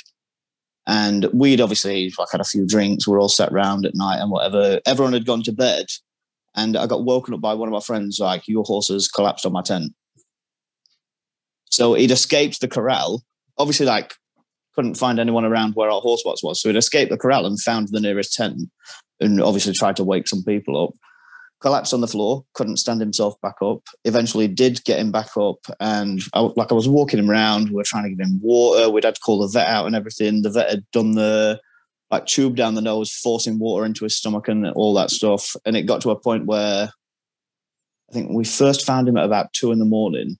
And we'd obviously like had a few drinks. We are all sat round at night and whatever. Everyone had gone to bed, and I got woken up by one of my friends. Like, your horse has collapsed on my tent. So he'd escaped the corral. Obviously, like couldn't find anyone around where our horse box was. So he'd escaped the corral and found the nearest tent, and obviously tried to wake some people up collapsed on the floor, couldn't stand himself back up. Eventually, did get him back up, and I, like I was walking him around. We were trying to give him water. We'd had to call the vet out and everything. The vet had done the like tube down the nose, forcing water into his stomach and all that stuff. And it got to a point where I think we first found him at about two in the morning,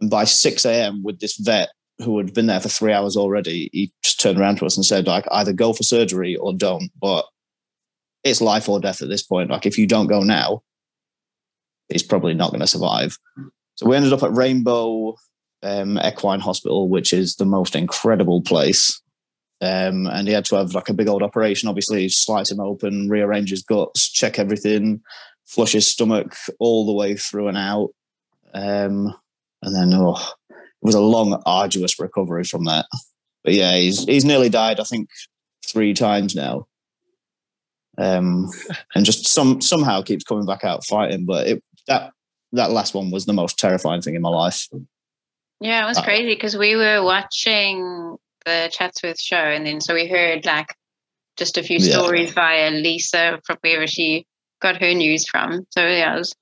and by six a.m. with this vet who had been there for three hours already, he just turned around to us and said, like, either go for surgery or don't. But it's life or death at this point. Like if you don't go now, he's probably not going to survive. So we ended up at Rainbow um, Equine Hospital, which is the most incredible place. Um, and he had to have like a big old operation. Obviously, slice him open, rearrange his guts, check everything, flush his stomach all the way through and out. Um, and then, oh, was a long, arduous recovery from that. But yeah, he's he's nearly died. I think three times now um, and just some somehow keeps coming back out fighting. But it, that that last one was the most terrifying thing in my life. Yeah, it was uh, crazy because we were watching the Chatsworth show, and then so we heard like just a few stories via Lisa from wherever she got her news from. So yeah, it was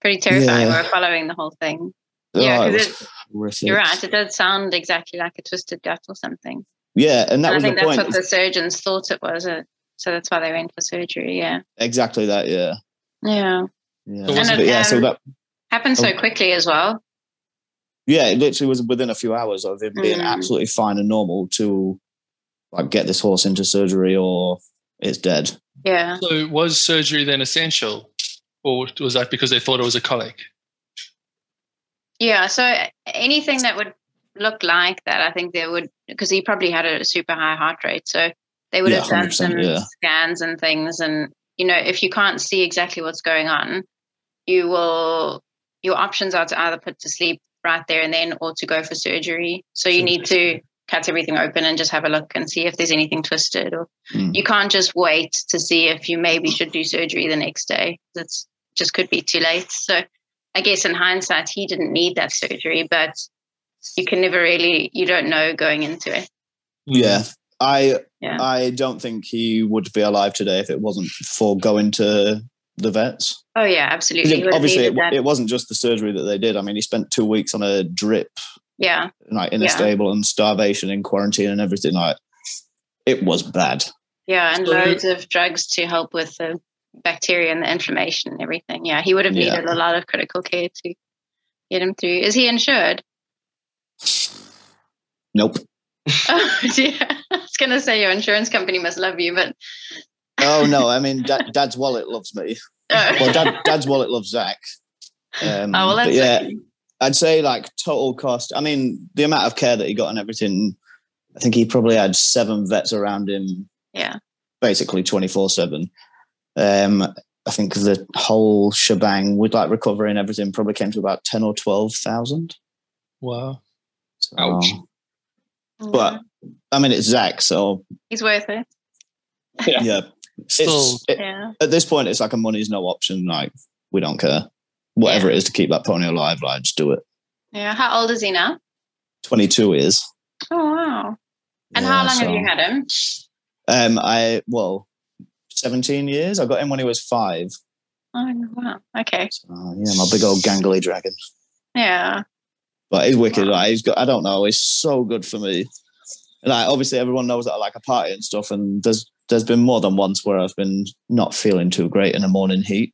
pretty terrifying. Yeah. We were following the whole thing. Oh, yeah, because you're right. It does sound exactly like a twisted gut or something. Yeah, and that and was I think that's point. what the surgeons thought it was. A, so that's why they went for surgery. Yeah. Exactly that. Yeah. Yeah. Yeah. And it, yeah. Um, so that happened so oh. quickly as well. Yeah, it literally was within a few hours of him being mm. absolutely fine and normal to like get this horse into surgery or it's dead. Yeah. So was surgery then essential, or was that because they thought it was a colic? Yeah. So anything that would look like that, I think there would, because he probably had a super high heart rate. So they would yeah, have done some yeah. scans and things. And, you know, if you can't see exactly what's going on, you will, your options are to either put to sleep right there and then or to go for surgery. So you need to cut everything open and just have a look and see if there's anything twisted or mm. you can't just wait to see if you maybe should do surgery the next day. That's just could be too late. So I guess in hindsight he didn't need that surgery, but you can never really you don't know going into it. Yeah. I yeah. I don't think he would be alive today if it wasn't for going to the vets. Oh yeah, absolutely. obviously, it, it, wasn't just the surgery that they did. I mean, he spent two weeks on a drip. Yeah. Like in yeah. a stable and starvation in quarantine and everything. Like it was bad. Yeah, and so, loads of drugs to help with the bacteria and the inflammation and everything. Yeah, he would have needed yeah. a lot of critical care to get him through. Is he insured? Nope. oh, yeah. I was going to say your insurance company must love you, but. oh, no. I mean, Dad, Dad's wallet loves me. Oh. Well, Dad, Dad's wallet loves Zach. Um, oh, well, that's yeah. I'd say like total cost. I mean, the amount of care that he got and everything. I think he probably had seven vets around him. Yeah. Basically, twenty four seven. Um, I think the whole shebang with like recovery and everything probably came to about ten or twelve thousand. Wow. So, Ouch. But I mean, it's Zach, so he's worth it. Yeah. yeah. Still, it, yeah. At this point, it's like a money's no option. Like we don't care, whatever yeah. it is to keep that pony alive. Like just do it. Yeah. How old is he now? Twenty-two years. Oh wow! And yeah, how long so, have you had him? Um, I well, seventeen years. I got him when he was five. Oh wow! Okay. So, yeah, my big old gangly dragon. Yeah. But he's wicked. Wow. Like he's got. I don't know. He's so good for me. Like obviously, everyone knows that I like a party and stuff. And there's there's been more than once where I've been not feeling too great in the morning heat,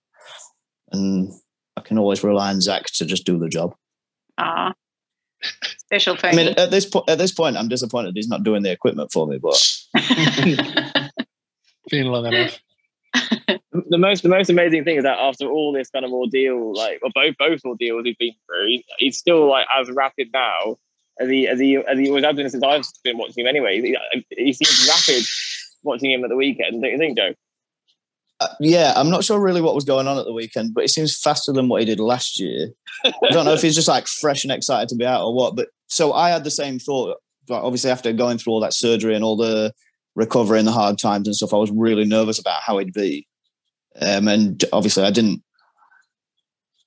and I can always rely on Zach to just do the job. Ah, special thing. I mean, at this point, at this point, I'm disappointed he's not doing the equipment for me. But been long enough. the most the most amazing thing is that after all this kind of ordeal, like or both both ordeals he's been through, he's still like as rapid now as he as he as he was been since I've been watching him anyway. He, he seems rapid watching him at the weekend. Don't you think, Joe? Uh, yeah, I'm not sure really what was going on at the weekend, but it seems faster than what he did last year. I don't know if he's just like fresh and excited to be out or what. But so I had the same thought. Like obviously, after going through all that surgery and all the recovery and the hard times and stuff, I was really nervous about how he'd be. Um, and obviously, I didn't.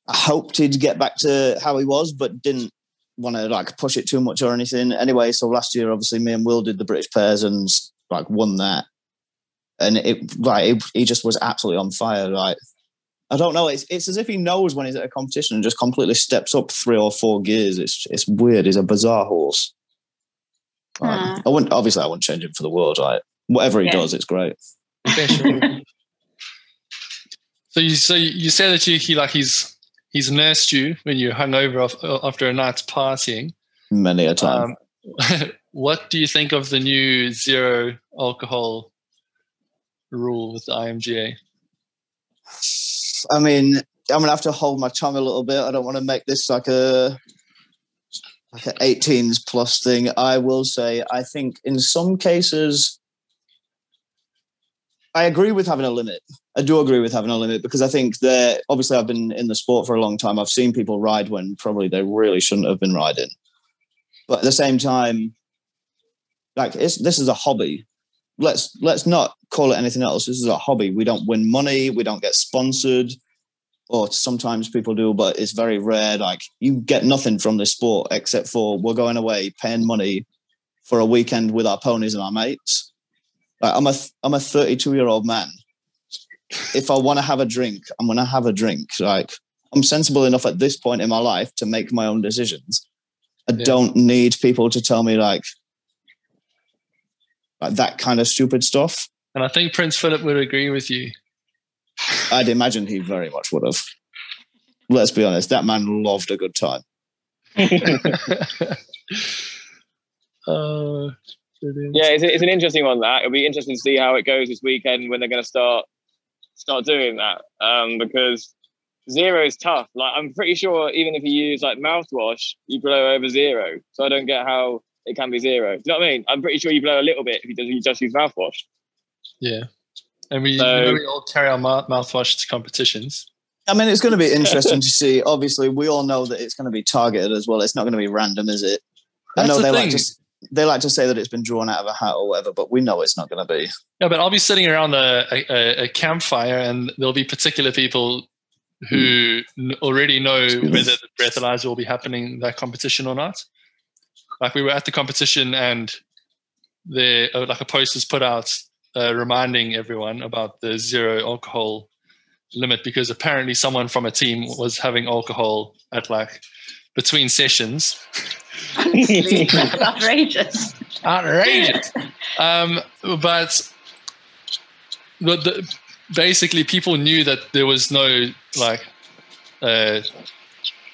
I hoped he'd get back to how he was, but didn't want to like push it too much or anything. Anyway, so last year, obviously, me and Will did the British pairs and like won that, and it like it, he just was absolutely on fire. Like I don't know, it's it's as if he knows when he's at a competition and just completely steps up three or four gears. It's it's weird. He's a bizarre horse. Like. I wouldn't obviously I wouldn't change him for the world. Like whatever he yeah. does, it's great. So you so you say that you, he like he's he's nursed you when you hung over after a night's partying. Many a time. Um, what do you think of the new zero alcohol rule with the IMGA? I mean, I'm gonna have to hold my tongue a little bit. I don't want to make this like a an 18s plus thing. I will say, I think in some cases, I agree with having a limit. I do agree with having a limit because I think that obviously I've been in the sport for a long time. I've seen people ride when probably they really shouldn't have been riding. But at the same time, like this is a hobby. Let's let's not call it anything else. This is a hobby. We don't win money. We don't get sponsored, or sometimes people do, but it's very rare. Like you get nothing from this sport except for we're going away, paying money for a weekend with our ponies and our mates. Like I'm a I'm a 32 year old man if I want to have a drink, I'm going to have a drink. Like I'm sensible enough at this point in my life to make my own decisions. I yeah. don't need people to tell me like, like that kind of stupid stuff. And I think Prince Philip would agree with you. I'd imagine he very much would have. Let's be honest, that man loved a good time. uh, yeah, it's, it's an interesting one. That it'll be interesting to see how it goes this weekend when they're going to start start doing that um, because zero is tough. Like I'm pretty sure even if you use like mouthwash, you blow over zero. So I don't get how it can be zero. Do you know what I mean? I'm pretty sure you blow a little bit if you, you just use mouthwash. Yeah. And we, so, you know, we all carry our mouthwash to competitions. I mean, it's going to be interesting to see. Obviously, we all know that it's going to be targeted as well. It's not going to be random, is it? That's I know the they thing. like to they like to say that it's been drawn out of a hat or whatever, but we know it's not going to be. Yeah, but I'll be sitting around a, a, a campfire, and there'll be particular people who mm. already know whether the breathalyzer will be happening in that competition or not. Like we were at the competition, and there uh, like a post was put out uh, reminding everyone about the zero alcohol limit because apparently someone from a team was having alcohol at like between sessions. outrageous. Outrageous. Um, but but the, basically, people knew that there was no like, uh,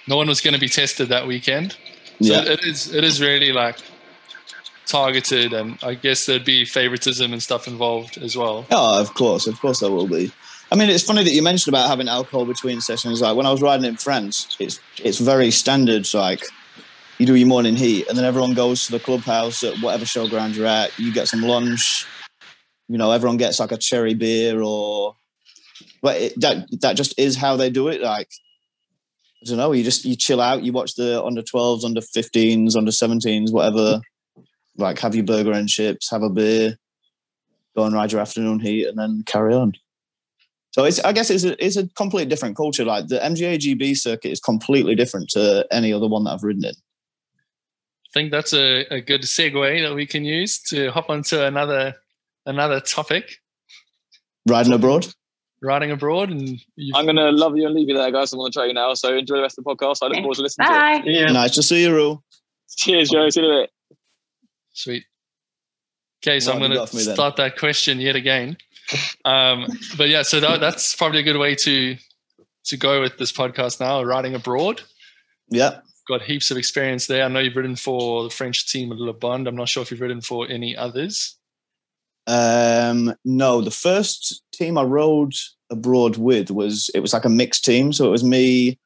no one was going to be tested that weekend. So yeah. it is it is really like targeted, and I guess there'd be favoritism and stuff involved as well. Oh, of course, of course, there will be. I mean, it's funny that you mentioned about having alcohol between sessions. Like when I was riding in France, it's it's very standard. Like you do your morning heat, and then everyone goes to the clubhouse at whatever showground you're at. You get some lunch. You know, everyone gets like a cherry beer or, but it, that that just is how they do it. Like I don't know, you just you chill out. You watch the under 12s, under 15s, under 17s, whatever. Like have your burger and chips, have a beer, go and ride your afternoon heat, and then carry on. So it's, I guess it's a, it's a completely different culture. Like the MGA GB circuit is completely different to any other one that I've ridden in. I think that's a, a good segue that we can use to hop onto another another topic. Riding abroad. Riding abroad, and I'm going to love you and leave you there, guys. I'm gonna try you now, so enjoy the rest of the podcast. I look forward to listening Bye. to it. Yeah. Nice to see you, Rule. Cheers, Joe. See you in a bit. Sweet. Okay, so I'm going to start that question yet again um, but yeah, so that, that's probably a good way to to go with this podcast now. Riding abroad. Yeah. Got heaps of experience there. I know you've ridden for the French team at Le Bond. I'm not sure if you've ridden for any others. Um, no, the first team I rode abroad with was it was like a mixed team. So it was me.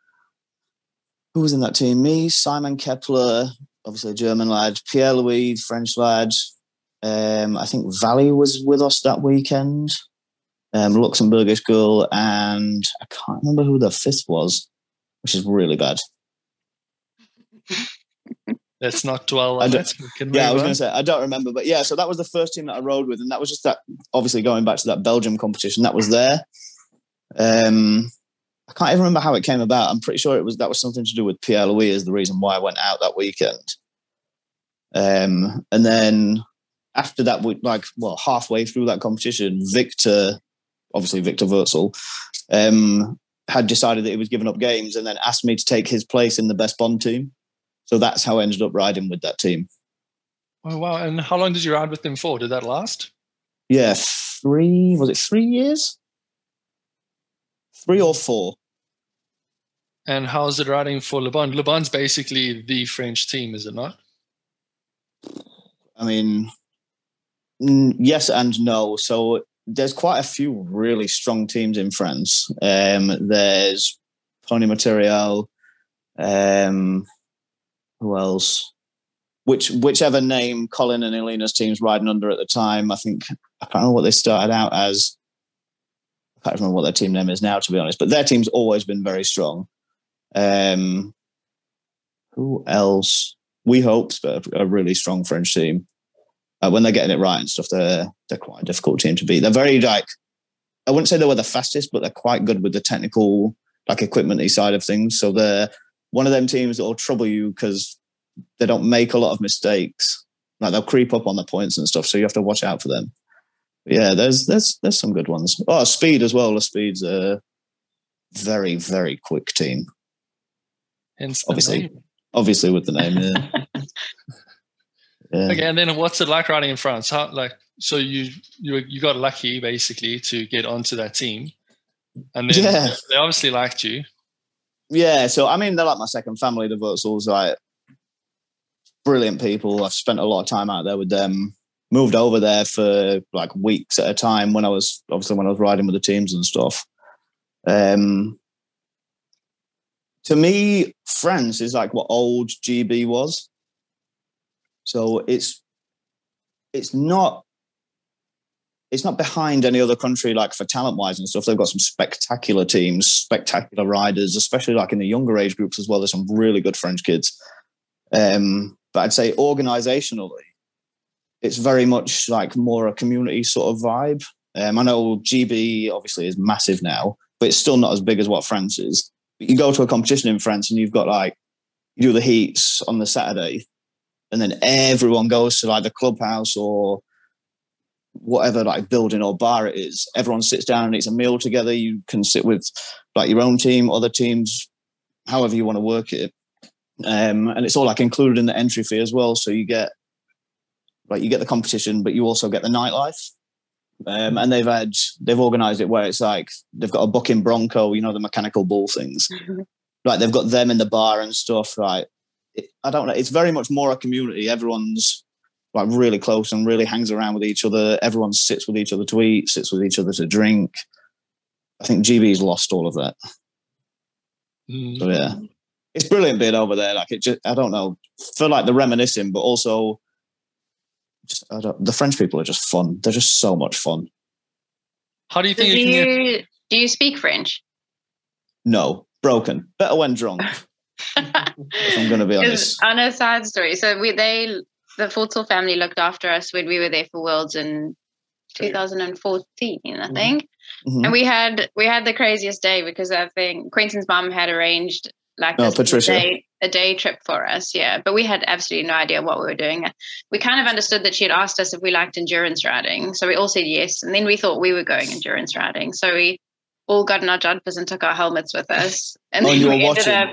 Who was in that team? Me, Simon Kepler, obviously German lad, Pierre Louis, French lad, um, I think Valley was with us that weekend. Um, Luxembourgish girl, and I can't remember who the fifth was, which is really bad. Let's not dwell on it. Yeah, I was going to say I don't remember, but yeah. So that was the first team that I rode with, and that was just that. Obviously, going back to that Belgium competition, that was there. Um, I can't even remember how it came about. I'm pretty sure it was that was something to do with Pierre Louis is the reason why I went out that weekend. Um, and then after that, we like well halfway through that competition, Victor, obviously Victor Wurzel, um, had decided that he was giving up games and then asked me to take his place in the best Bond team. So that's how I ended up riding with that team. Oh wow! And how long did you ride with them for? Did that last? Yeah, three. Was it three years? Three or four. And how's it riding for Le Bond? Le Bond's basically the French team, is it not? I mean, yes and no. So there's quite a few really strong teams in France. Um, there's Pony Material. Um, who else? Which whichever name Colin and Elena's teams riding under at the time. I think I can't remember what they started out as. I can't remember what their team name is now, to be honest. But their team's always been very strong. Um, who else? We hoped, but a really strong French team uh, when they're getting it right and stuff, they're they're quite a difficult team to beat. They're very like I wouldn't say they were the fastest, but they're quite good with the technical like equipmenty side of things. So they're one of them teams that will trouble you because they don't make a lot of mistakes. Like they'll creep up on the points and stuff, so you have to watch out for them. But yeah, there's there's there's some good ones. Oh, speed as well. The speed's a very very quick team. Obviously, obviously with the name. Yeah. Yeah. Okay, and then what's it like riding in France? How like so you you you got lucky basically to get onto that team, and then yeah. they obviously liked you. Yeah, so I mean they're like my second family. The Wurzels, like brilliant people. I've spent a lot of time out there with them. Moved over there for like weeks at a time when I was obviously when I was riding with the teams and stuff. Um, to me, France is like what old GB was. So it's it's not it's not behind any other country like for talent wise and stuff. They've got some spectacular teams, spectacular riders, especially like in the younger age groups as well. There's some really good French kids. Um, but I'd say organizationally, it's very much like more a community sort of vibe. Um, I know GB obviously is massive now, but it's still not as big as what France is. You go to a competition in France and you've got like you do the heats on the Saturday, and then everyone goes to like the clubhouse or whatever like building or bar it is. Everyone sits down and eats a meal together. You can sit with like your own team, other teams, however you want to work it. Um, and it's all like included in the entry fee as well. So you get like you get the competition, but you also get the nightlife. Um, and they've had they've organised it where it's like they've got a bucking Bronco, you know, the mechanical bull things. Mm-hmm. Like they've got them in the bar and stuff. Right, it, I don't know. It's very much more a community. Everyone's like really close and really hangs around with each other. Everyone sits with each other to eat, sits with each other to drink. I think GB's lost all of that. Mm. So yeah, it's brilliant being over there. Like it just, I don't know, feel like the reminiscing, but also just, the French people are just fun. They're just so much fun. How do you think? Do you, you, get... do you speak French? No, broken. Better when drunk. if I'm going to be honest. On a side story, so we they the Fortzel family looked after us when we were there for Worlds in 2014, I mm-hmm. think. Mm-hmm. And we had we had the craziest day because I think Quentin's mom had arranged like oh, Patricia. A, day, a day trip for us. Yeah, but we had absolutely no idea what we were doing. We kind of understood that she had asked us if we liked endurance riding, so we all said yes. And then we thought we were going endurance riding, so we all got in our jumpers and took our helmets with us. And oh, then we ended watching. up,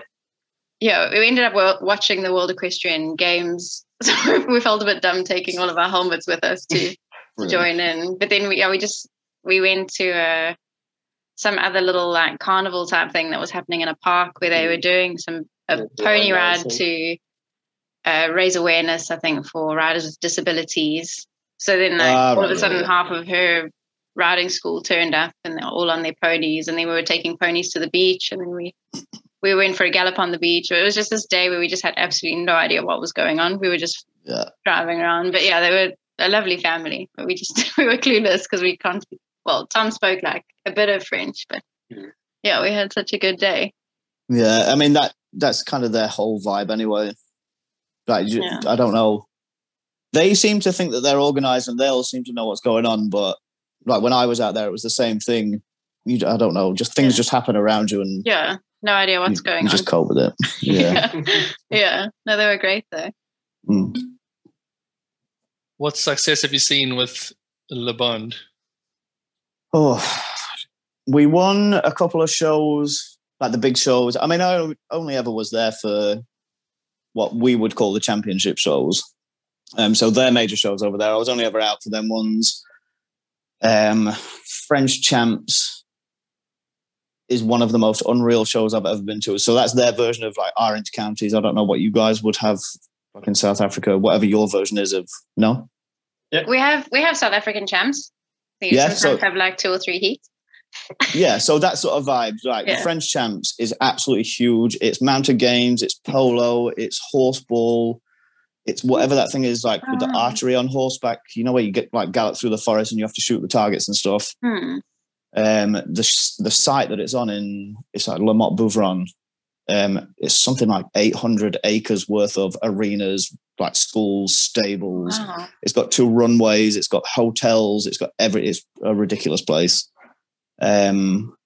yeah, we ended up watching the World Equestrian Games. So we felt a bit dumb taking all of our helmets with us to, to join in. But then we, yeah, we just we went to a uh, some other little like carnival type thing that was happening in a park where they were doing some a pony ride to uh, raise awareness, I think, for riders with disabilities. So then, like, ah, all right, of a sudden, half of her riding school turned up, and they're all on their ponies, and then we were taking ponies to the beach, and then we we went for a gallop on the beach. It was just this day where we just had absolutely no idea what was going on. We were just yeah. driving around, but yeah, they were a lovely family, but we just we were clueless because we can't well, Tom spoke like a bit of French, but mm. yeah, we had such a good day. Yeah, I mean that that's kind of their whole vibe anyway. Like yeah. I don't know. They seem to think that they're organized and they all seem to know what's going on, but like when I was out there, it was the same thing. You, I don't know, just things yeah. just happen around you, and yeah, no idea what's you, going you on. Just cope with it. Yeah, yeah. No, they were great though. Mm. What success have you seen with Le Bond? Oh, we won a couple of shows, like the big shows. I mean, I only ever was there for what we would call the championship shows. Um, so their major shows over there. I was only ever out for them ones. Um, French champs is one of the most unreal shows I've ever been to. So that's their version of like Orange counties. I don't know what you guys would have like in South Africa, whatever your version is of no. Yeah. We have we have South African champs. So you yeah, sometimes so, have like two or three heats. Yeah, so that sort of vibe. Like yeah. the French champs is absolutely huge. It's mounted games, it's polo, it's horseball, it's whatever that thing is like with the ah. archery on horseback. You know where you get like gallop through the forest and you have to shoot the targets and stuff. Hmm. Um, the the site that it's on in it's like Lamotte-Beuvron. Um, it's something like 800 acres worth of arenas, like schools, stables. Wow. It's got two runways. It's got hotels. It's got every. It's a ridiculous place. Um,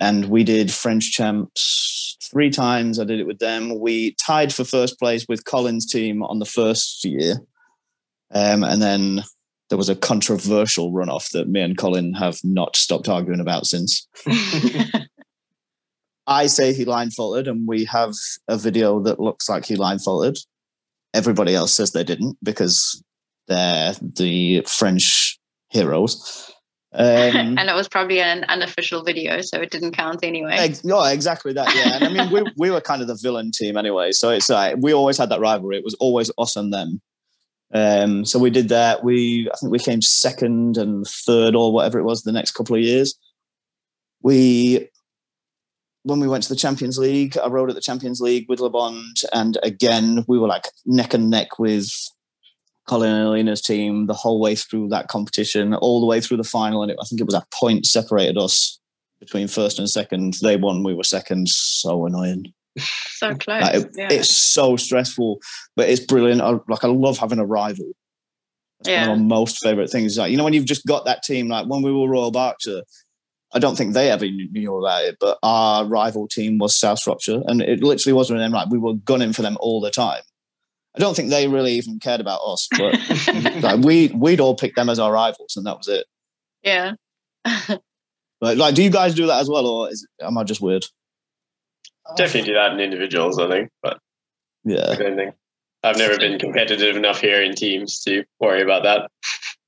and we did French champs three times. I did it with them. We tied for first place with Colin's team on the first year, um, and then there was a controversial runoff that me and Colin have not stopped arguing about since. I say he line faulted, and we have a video that looks like he line faulted. Everybody else says they didn't because they're the French heroes. Um, and it was probably an unofficial video, so it didn't count anyway. Ex- yeah, exactly that. Yeah, and I mean, we we were kind of the villain team anyway, so it's like we always had that rivalry. It was always us and them. Um, so we did that. We I think we came second and third or whatever it was the next couple of years. We when we went to the Champions League, I rode at the Champions League with Le Bond, and again we were like neck and neck with Colin and Alina's team the whole way through that competition, all the way through the final, and it, I think it was a point separated us between first and second. They won, we were second. So annoying. So close. Like, it, yeah. It's so stressful, but it's brilliant. I, like I love having a rival. That's Yeah. one of my most favorite things. Like you know when you've just got that team. Like when we were Royal Berkshire, I don't think they ever knew about it, but our rival team was South Shropshire, and it literally was of them. Like we were gunning for them all the time. I don't think they really even cared about us, but like we we'd all pick them as our rivals, and that was it. yeah. But like, do you guys do that as well, or is am I just weird? Definitely do that in individuals, I think. But Yeah, I don't think I've never been competitive enough here in teams to worry about that.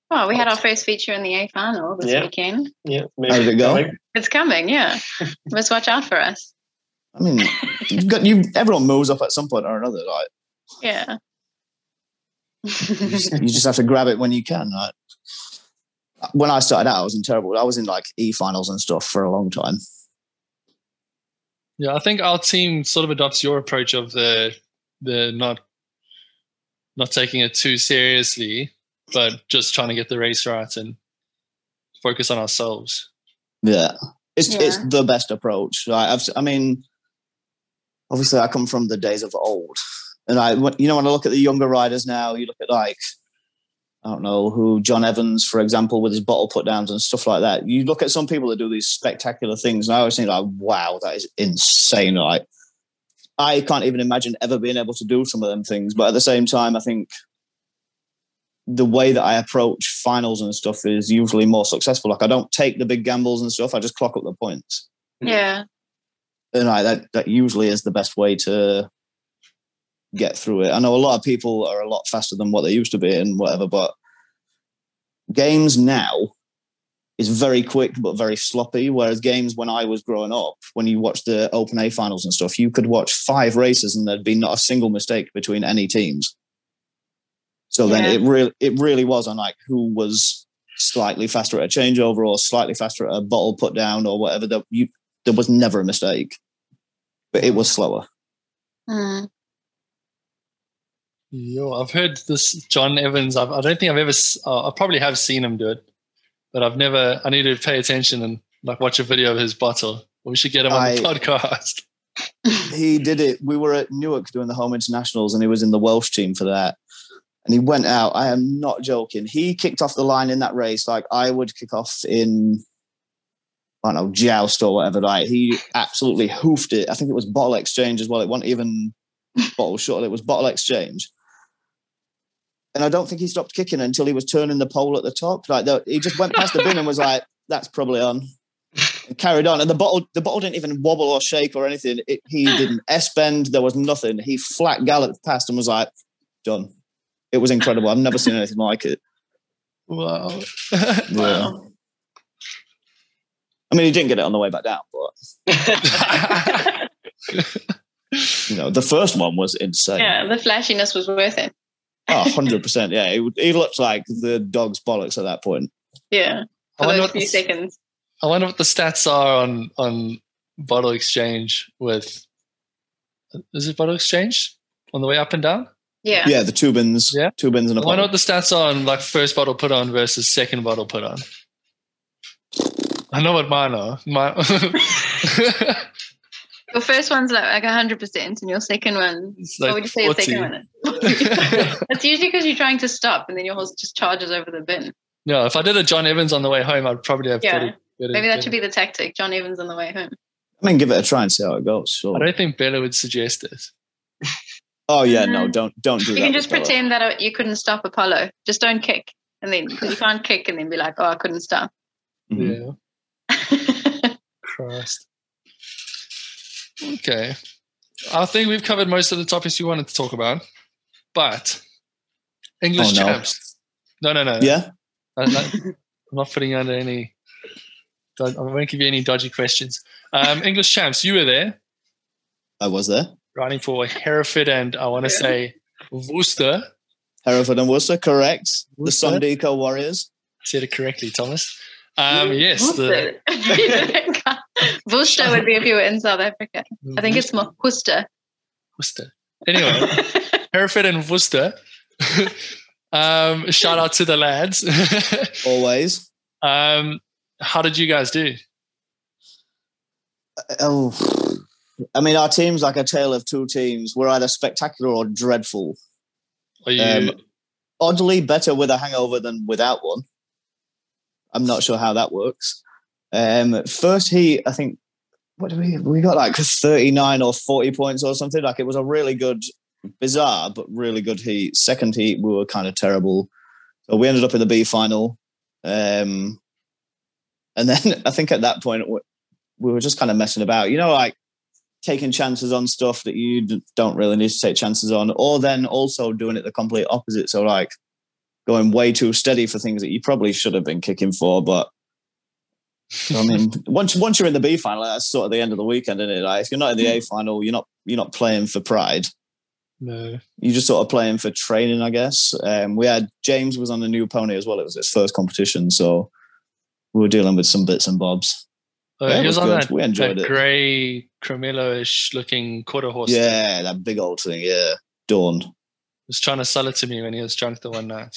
Well, we had our first feature in the A final this Yeah. weekend. Yeah, How did it go? coming. It's coming, yeah. Must watch out for us. I mean, you've got you. Everyone moves up at some point or another. Like Yeah. you just, you just have to grab it when you can. Like when I started out, I was in terrible. I was in like e finals and stuff for a long time. Yeah, I think our team sort of adopts your approach of the the not not taking it too seriously, but just trying to get the race right and focus on ourselves. Yeah, it's it's the best approach. Like I've, I mean, obviously, I come from the days of old, and I, you know, when I look at the younger riders now, you look at like, I don't know who John Evans, for example, with his bottle put downs and stuff like that. You look at some people that do these spectacular things, and I always think like, wow, that is insane. Like, I can't even imagine ever being able to do some of them things. But at the same time, I think the way that I approach finals and stuff is usually more successful. Like I don't take the big gambles and stuff. I just clock up the points, Yeah. and I, that that usually is the best way to get through it. I know a lot of people are a lot faster than what they used to be and whatever, but games now is very quick but very sloppy. Whereas games when I was growing up, when you watch the Open A finals and stuff, you could watch five races and there'd be not a single mistake between any teams. So then it really it really was on like who was slightly faster at a changeover or slightly faster at a bottle put down or whatever. That you there was never a mistake, but it was slower. Mm. Yo, I've heard this John Evans. I've, I don't think I've ever. Uh, I probably have seen him do it, but I've never. I need to pay attention and like watch a video of his bottle. We should get him on the podcast. he did it. We were at Newark doing the home internationals, and he was in the Welsh team for that. And he went out. I am not joking. He kicked off the line in that race like I would kick off in, I don't know, joust or whatever. Like he absolutely hoofed it. I think it was bottle exchange as well. It wasn't even bottle shuttle. It was bottle exchange. And I don't think he stopped kicking until he was turning the pole at the top. Like the, he just went past the bin and was like, "That's probably on." and carried on. And the bottle, the bottle didn't even wobble or shake or anything. It, he didn't S bend. There was nothing. He flat galloped past and was like, done. It was incredible. I've never seen anything like it. Wow. Yeah. I mean, he didn't get it on the way back down, but you know, the first one was insane. Yeah, the flashiness was worth it. Oh, 100%. Yeah. He, he looked like the dog's bollocks at that point. Yeah. I For wonder, what few the, seconds. I wonder what the stats are on on bottle exchange with. Is it bottle exchange on the way up and down? Yeah. Yeah. The two bins, Yeah. two bins and a I wonder bottle. what the stats are on like first bottle put on versus second bottle put on. I know what mine are. My Your first one's like, like 100%, and your second one, It's what like would you say your second one is? It's usually because you're trying to stop and then your horse just charges over the bin. Yeah, if I did a John Evans on the way home, I'd probably have Yeah. better, better, Maybe that better- should be the tactic. John Evans on the way home. I mean, give it a try and see how it goes. Sure. I don't think Bella would suggest this. Oh yeah, no, Mhm. don't don't do You that. can just Bella. pretend that uh, you couldn't stop Apollo. Just don't kick. And then, because you can't kick and then be like, oh, I couldn't stop. Mhm. Yeah. Christ. Okay. I think we've covered most of the topics you wanted to talk about, but English Oh, no. champs. No, no, no. Yeah. I'm not, I'm not putting you under any. I won't give you any dodgy questions. Um, English champs, you were there I was there. riding for Hereford and I want to Yeah. say Worcester. Hereford and Worcester, correct. The Worcester? Sundeco Warriors. Said it correctly, Thomas. Um, yes, the Worcester. Worcester would be if you were in South Africa. I think it's more Worcester. Worcester. Anyway, Hereford and Worcester Um, shout out to the lads. Always. Um, how did you guys do? Uh, oh, I mean, our team's like a tale of two teams. We're either spectacular or dreadful. Are you Um, oddly better with a hangover than without one. I'm not sure how that works. Um, first heat, I think, what did we we got like 39 or 40 points or something. Like it was a really good, bizarre but really good heat. Second heat, we were kind of terrible. So we ended up in the B final. Um, and then I think at that point we were just kind of messing about. You know, like taking chances on stuff that you don't really need to take chances on, or then also doing it the complete opposite. So like going way too steady for things that you probably should have been kicking for. But I mean, once once you're in the B final, that's sort of the end of the weekend, isn't it? Like if you're not in the A final, you're not you're not playing for pride. no. You're just sort of playing for training, I guess. Um, we had James was on a new pony as well. It was his first competition, so we were dealing with some bits and bobs. Uh, Yeah, it he was, was good. that, We enjoyed that it. grey Cremello-ish looking quarter horse. thing. Yeah, that big old thing. Yeah, Dawn. He was trying to sell it to me when he was drunk the one night.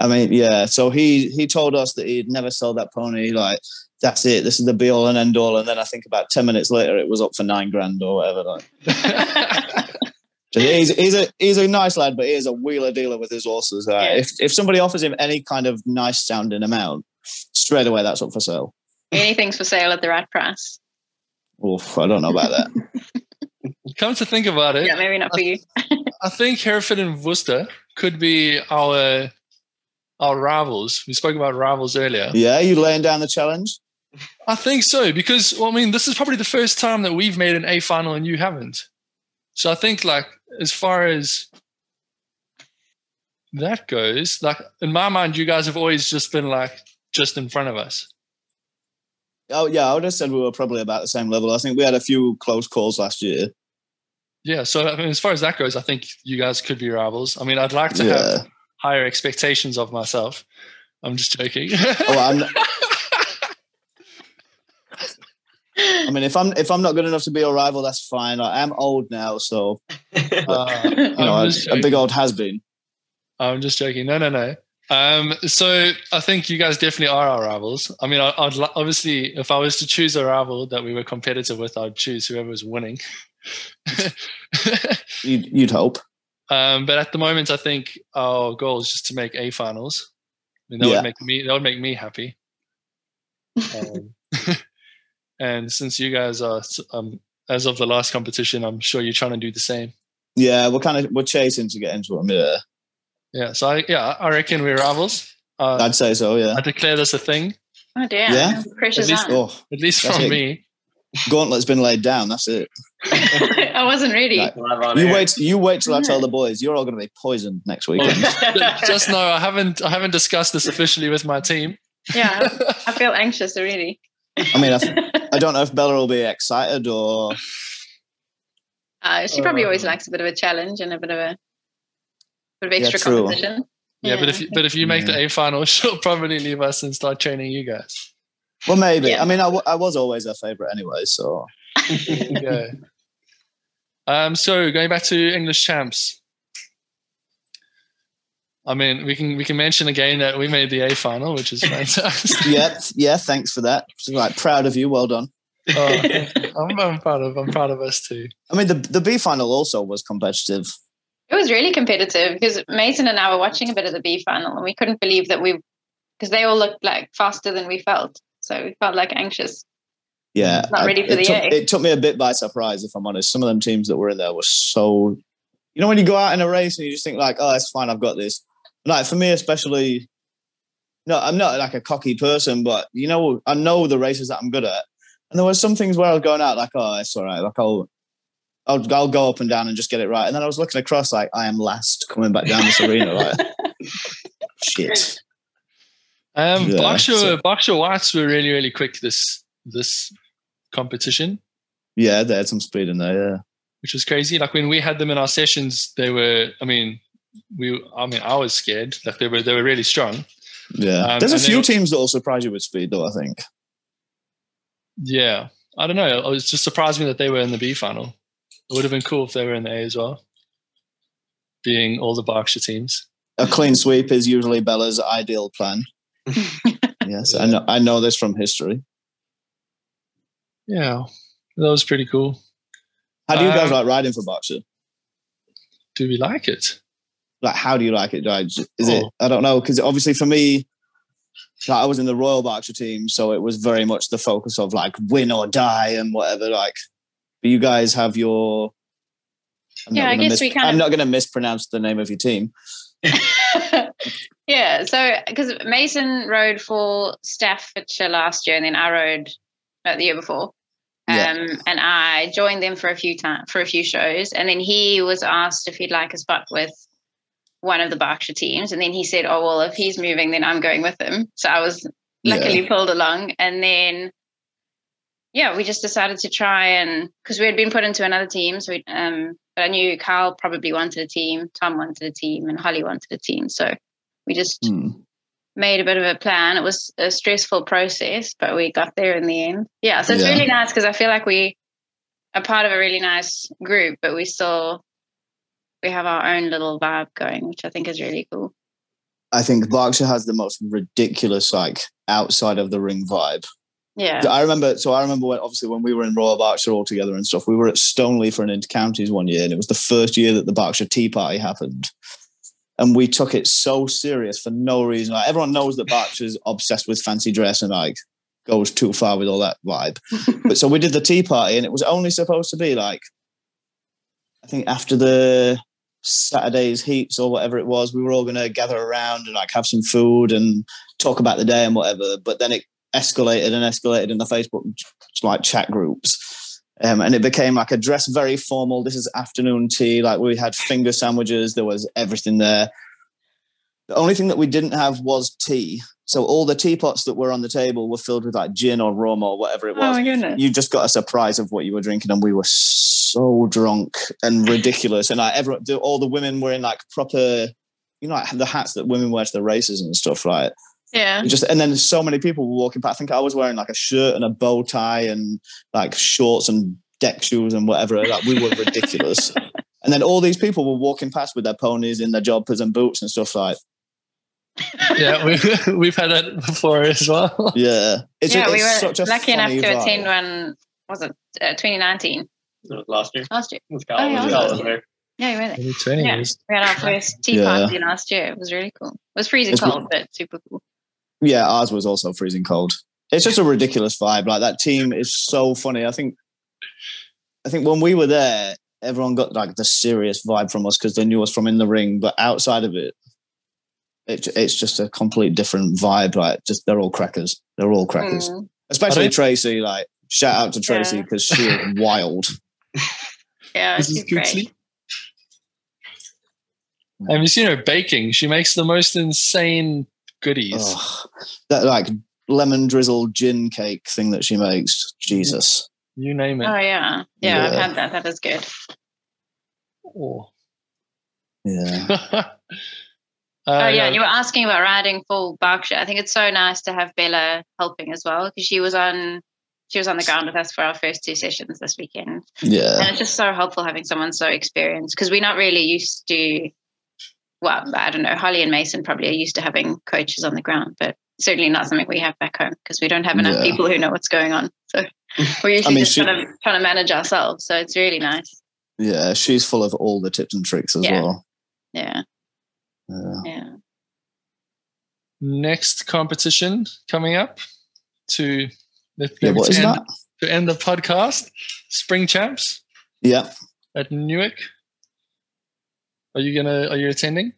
I mean, yeah. So he he told us that he'd never sold that pony. Like that's it. This is the be all and end all. And then I think about ten minutes later, it was up for nine grand or whatever. Like, so he's he's a he's a nice lad, but he is a wheeler dealer with his horses. Uh, Yeah. If if somebody offers him any kind of nice sounding amount, straight away that's up for sale. Anything's for sale at the right price. Oof, I don't know about that. Come to think about it, Yeah, maybe not for you. I think Hereford and Worcester could be our our rivals. We spoke about rivals earlier. yeah, you laying down the challenge? I think so because well, I mean, this is probably the first time that we've made an A final and you haven't. So I think like as far as that goes, like in my mind, you guys have always just been like just in front of us. Oh yeah, I would have said we were probably about the same level. I think we had a few close calls last year. Yeah. So I mean, as far as that goes, I think you guys could be rivals. I mean, I'd like to Yeah. have higher expectations of myself. I'm just joking. Oh, I'm, I mean, if I'm if I'm not good enough to be a rival, that's fine. I am old now, so Uh, you know, a, a big old has been. I'm just joking. No, no, no. Um, so I think you guys definitely are our rivals. I mean, I, I'd obviously, if I was to choose a rival that we were competitive with, I'd choose whoever was winning. You'd, you'd hope. Um, but at the moment, I think our goal is just to make A finals. I mean, that Yeah. would make me that would make me happy. Um, and since you guys are, um, as of the last competition, I'm sure you're trying to do the same. Yeah, we're kind of we're chasing to get into them. Yeah, Yeah. So I, yeah, I reckon we're rivals. Uh, I'd say so. Yeah, I declare this a thing, Oh dear. Yeah? Pressure's At least- on. oh, at least That's from it. me. Gauntlet's been laid down. That's it. I wasn't ready. Right. You air. wait. You wait till I tell the boys. You're all going to be poisoned next week. Well, just know I haven't I haven't discussed this officially with my team. Yeah, I feel anxious already. I mean, I, I don't know if Bella will be excited or Uh, she probably always Uh, likes a bit of a challenge and a bit of a bit of extra true. competition. Yeah, but if you, but if you make the A final, she'll probably leave us and start training you guys. Well, maybe. Yeah. I mean, I, w- I was always her favorite anyway. So Yeah. um. So going back to English champs. I mean, we can we can mention again that we made the A final, which is fantastic. yeah, yeah. Thanks for that. So, like, proud of you. Well done. oh, I'm, I'm proud of I'm proud of us too. I mean, the the B final also was competitive. It was really competitive because Mason and I were watching a bit of the B final and we couldn't believe that we because they all looked like faster than we felt. So we felt like anxious. Yeah, Not ready for it the took, A. It took me a bit by surprise, if I'm honest. Some of them teams that were in there were so. You know, when you go out in a race and you just think like, "Oh, it's fine, I've got this." Like for me, especially. No, I'm not like a cocky person, but you know, I know the races that I'm good at, and there were some things where I was going out like, "Oh, it's all right." Like I'll, I'll, I'll go up and down and just get it right, and then I was looking across like, "I am last coming back down this arena." Like, shit. Um, Yeah, Berkshire so- Berkshire Whites were really really quick this this competition. Yeah, they had some speed in there. Yeah. which was crazy. Like when we had them in our sessions, they were. I mean, we. I mean, I was scared. Like they were. They were really strong. Yeah, Um, there's a few teams that will surprise you with speed, though. I think. Yeah, I don't know. It was just surprised me that they were in the B final. It would have been cool if they were in the A as well, being all the Berkshire teams. a clean sweep is usually Bella's ideal plan. yes, I know. I know this from history. Yeah, that was pretty cool. How do you guys um, like riding for Berkshire? Do we like it? Like, how do you like it? Is oh. it? I don't know because obviously for me, like I was in the Royal Berkshire team, so it was very much the focus of like win or die and whatever. Like, but you guys have your. I'm yeah, I guess mis- we kind I'm not going to mispronounce the name of your team. yeah, so because Mason rode for Staffordshire last year, and then I rode uh, the year before. Um, yeah. and I joined them for a few times for a few shows, and then he was asked if he'd like a spot with one of the Berkshire teams, and then he said, "Oh well, if he's moving, then I'm going with him." So I was luckily yeah. pulled along, and then yeah, we just decided to try and because we had been put into another team, so we, um, but I knew Carl probably wanted a team, Tom wanted a team, and Holly wanted a team, so we just mm. made a bit of a plan. It was a stressful process, but we got there in the end. Yeah, so it's yeah. really nice because I feel like we are part of a really nice group, but we still we have our own little vibe going, which I think is really cool. I think Berkshire has the most ridiculous, like outside of the ring vibe. Yeah. I remember, so I remember when, obviously, when we were in Royal Berkshire all together and stuff, we were at Stoneleigh for an inter-counties one year, and it was the first year that the Berkshire Tea Party happened. And we took it so serious for no reason. Like, everyone knows that Berkshire's obsessed with fancy dress and like goes too far with all that vibe. but so we did the tea party, and it was only supposed to be like, I think after the Saturday's heats or whatever it was, we were all going to gather around and like have some food and talk about the day and whatever. But then it escalated and escalated in the Facebook like chat groups. Um, and it became like a dress very formal. This is afternoon tea. Like we had finger sandwiches. There was everything there. The only thing that we didn't have was tea. So all the teapots that were on the table were filled with like gin or rum or whatever it was. Oh you just got a surprise of what you were drinking, and we were so drunk and ridiculous. and like everyone, all the women were in like proper, you know, like the hats that women wear to the races and stuff, right? Yeah. Just and then so many people were walking past. I think I was wearing like a shirt and a bow tie and like shorts and deck shoes and whatever. Like we were ridiculous. and then all these people were walking past with their ponies in their jodhpurs and boots and stuff like. yeah, we, we've had that before as well. Yeah, it's, yeah, we were lucky enough to vibe. attend one. Was it uh, 2019? last year. Last year. oh, yeah, yeah. Yeah, you were there. Yeah. We had our first tea yeah. party last year. It was really cool. It was freezing it's cold, but super cool. Yeah, ours was also freezing cold. It's just a ridiculous vibe. Like that team is so funny. I think, I think when we were there, everyone got like the serious vibe from us because they knew us from in the ring. But outside of it, it it's just a complete different vibe. Like just they're all crackers. They're all crackers. Mm. Especially Tracy. Like shout out to Tracy because yeah. she is wild. Yeah, this she's great. Have you seen her baking? She makes the most insane goodies. Oh, that like lemon drizzle gin cake thing that she makes. Jesus. You name it. Oh yeah. Yeah, yeah. I've had that. That is good. Oh. Yeah. uh, oh yeah, you were asking about riding full Berkshire. I think it's so nice to have Bella helping as well because she was on she was on the ground with us for our first two sessions this weekend. Yeah, and it's just so helpful having someone so experienced because we're not really used to well, I don't know, Holly and Mason probably are used to having coaches on the ground, but certainly not something we have back home because we don't have enough yeah. people who know what's going on. So we're usually I mean, just she, trying, to, trying to manage ourselves. So it's really nice. Yeah, she's full of all the tips and tricks as yeah. well. Yeah. yeah. Yeah. Next competition coming up to yeah, what is end, that? to end the podcast. Spring champs. Yeah. At Newark. Are you gonna? Are you attending?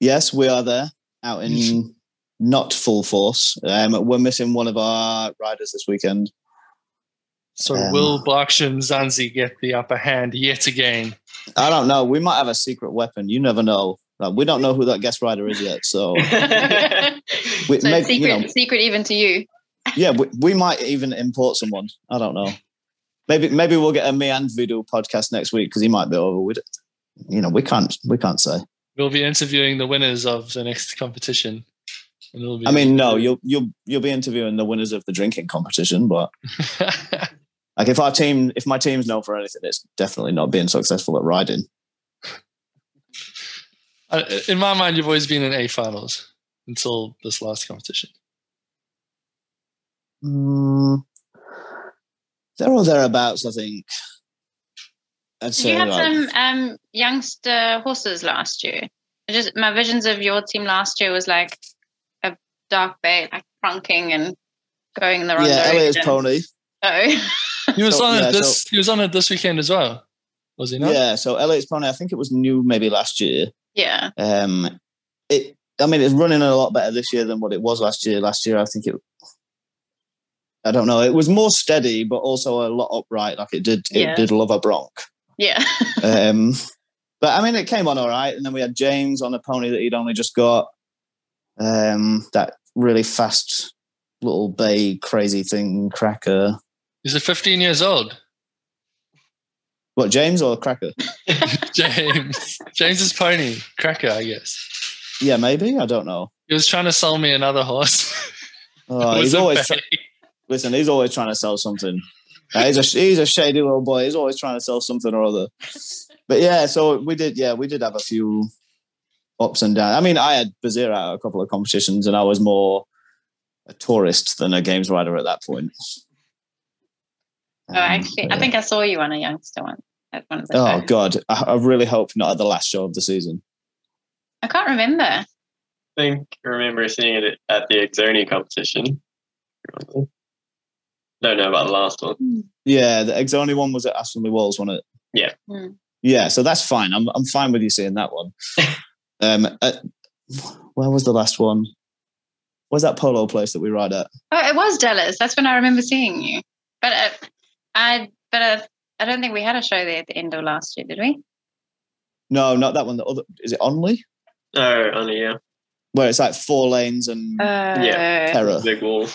Yes, we are there out in not full force. Um, we're missing one of our riders this weekend. So um, will Berkshire and Zanzi get the upper hand yet again? I don't know. We might have a secret weapon. You never know. Like, we don't know who that guest rider is yet. So, we, so maybe, secret, you know, secret even to you. yeah, we, we might even import someone. I don't know. Maybe maybe we'll get a me and Vidu podcast next week because he might be over with it you know, we can't we can't say. We'll be interviewing the winners of the next competition. I mean, no, you'll you'll you'll be interviewing the winners of the drinking competition, but like if our team, if my team's known for anything, it's definitely not being successful at riding. in my mind, you've always been in A finals until this last competition. Mm, they're all thereabouts, I think. I'd you had like, some um, youngster horses last year. Just my visions of your team last year was like a dark bay, like pronking and going in the wrong yeah, direction. Elliot's pony. Oh. he was so, on yeah, it this. So, he was on it this weekend as well. Was he not? Yeah. So Elliot's pony. I think it was new maybe last year. Yeah. Um, it. I mean, it's running a lot better this year than what it was last year. Last year, I think it. I don't know. It was more steady, but also a lot upright. Like it did. It yeah. did love a bronc. Yeah. um, but I mean, it came on all right, and then we had James on a pony that he'd only just got. Um, that really fast little bay crazy thing, Cracker. Is it 15 years old? What, James or Cracker? James. James's pony, Cracker, I guess. Yeah, maybe. I don't know. He was trying to sell me another horse. Oh, he's always tra- listen. He's always trying to sell something. Uh, he's a he's a shady little boy. He's always trying to sell something or other. But yeah, so we did. Yeah, we did have a few ups and downs. I mean, I had Bazir at a couple of competitions, and I was more a tourist than a games writer at that point. Oh, actually, I think I saw you on a youngster one at one of the. Oh shows. God, I, I, really hope not at the last show of the season. I can't remember. I think I remember seeing it at the Exoni competition. Don't know about the last one. Hmm. Yeah, the Exoni one was at Aston Walls, wasn't it? Yeah. Mm. Yeah, so that's fine. I'm I'm fine with you seeing that one. um, uh, where was the last one? Where's that polo place that we ride at? Oh, it was Dallas. That's when I remember seeing you. But uh, I, but uh, I don't think we had a show there at the end of last year, did we? No, not that one. The other is it Onley? Oh, Onley, yeah. Where it's like four lanes and uh, yeah, terror. Big wall.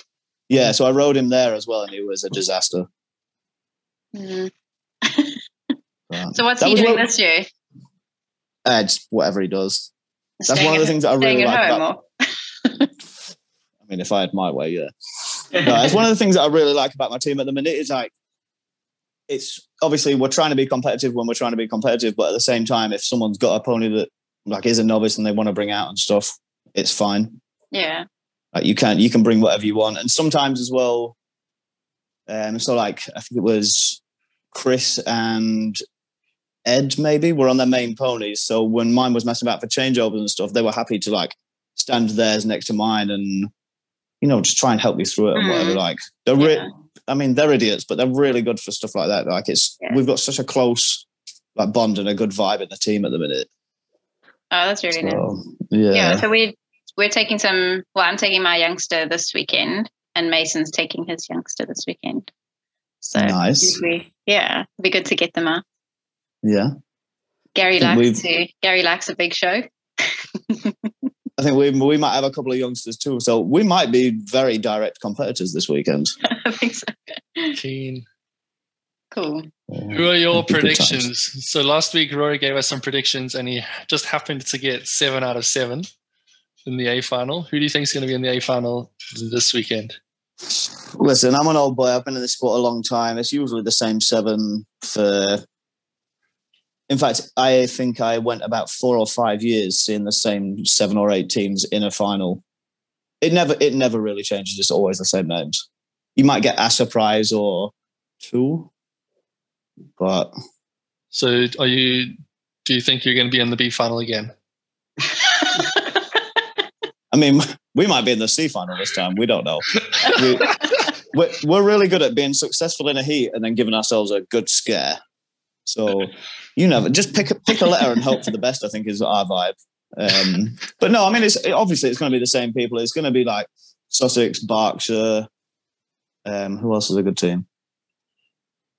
Yeah, so I rode him there as well, and it was a disaster. Mm. so what's he doing what, this year? Uh, just whatever he does. That's one of the things that I really like about. I mean, if I had my way, yeah. no, it's one of the things that I really like about my team at the minute is like it's obviously we're trying to be competitive when we're trying to be competitive, but at the same time, if someone's got a pony that like is a novice and they want to bring out and stuff, it's fine. Yeah. Like you can you can bring whatever you want, and sometimes as well. Um, so like I think it was Chris and Ed maybe were on their main ponies. So when mine was messing about for changeovers and stuff, they were happy to like stand theirs next to mine and you know, just try and help me through it and whatever. Mm. Like they're, re- yeah. I mean, they're idiots, but they're really good for stuff like that. Like it's, yeah. we've got such a close like bond and a good vibe in the team at the minute. Oh, that's really so, nice. Yeah. Yeah. So we we're taking some. Well, I'm taking my youngster this weekend, and Mason's taking his youngster this weekend. So nice. We, yeah, it'd be good to get them out. Yeah. Gary likes to. Gary likes a big show. I think we we might have a couple of youngsters too, so we might be very direct competitors this weekend. I think so. Keen. Cool. Who are your predictions? So last week Rory gave us some predictions, and he just happened to get seven out of seven in the A final. Who do you think is going to be in the A final this weekend? Listen, I'm an old boy. I've been in this sport a long time. It's usually the same seven for in fact, I think I went about four or five years seeing the same seven or eight teams in a final. It never it never really changes. It's always the same names. You might get a surprise or two, but so are you? Do you think you're going to be in the B final again? I mean, we might be in the C final this time. We don't know. we, we're, we're really good at being successful in a heat and then giving ourselves a good scare. So you never just pick a, pick a letter and hope for the best. I think is our vibe. Um, but no, I mean, it's it, obviously it's going to be the same people. It's going to be like Sussex, Berkshire. Um, who else is a good team?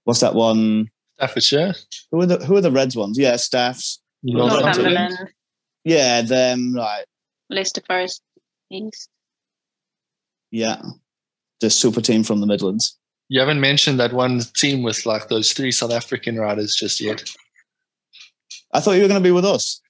What's that one? Staffordshire. Who are the Who are the Reds ones? Yeah, Staffs. Northumberland. Yeah, them right. Leicester Forest East. Yeah, the super team from the Midlands. You haven't mentioned that one team with like those three South African riders just yet. I thought you were going to be with us.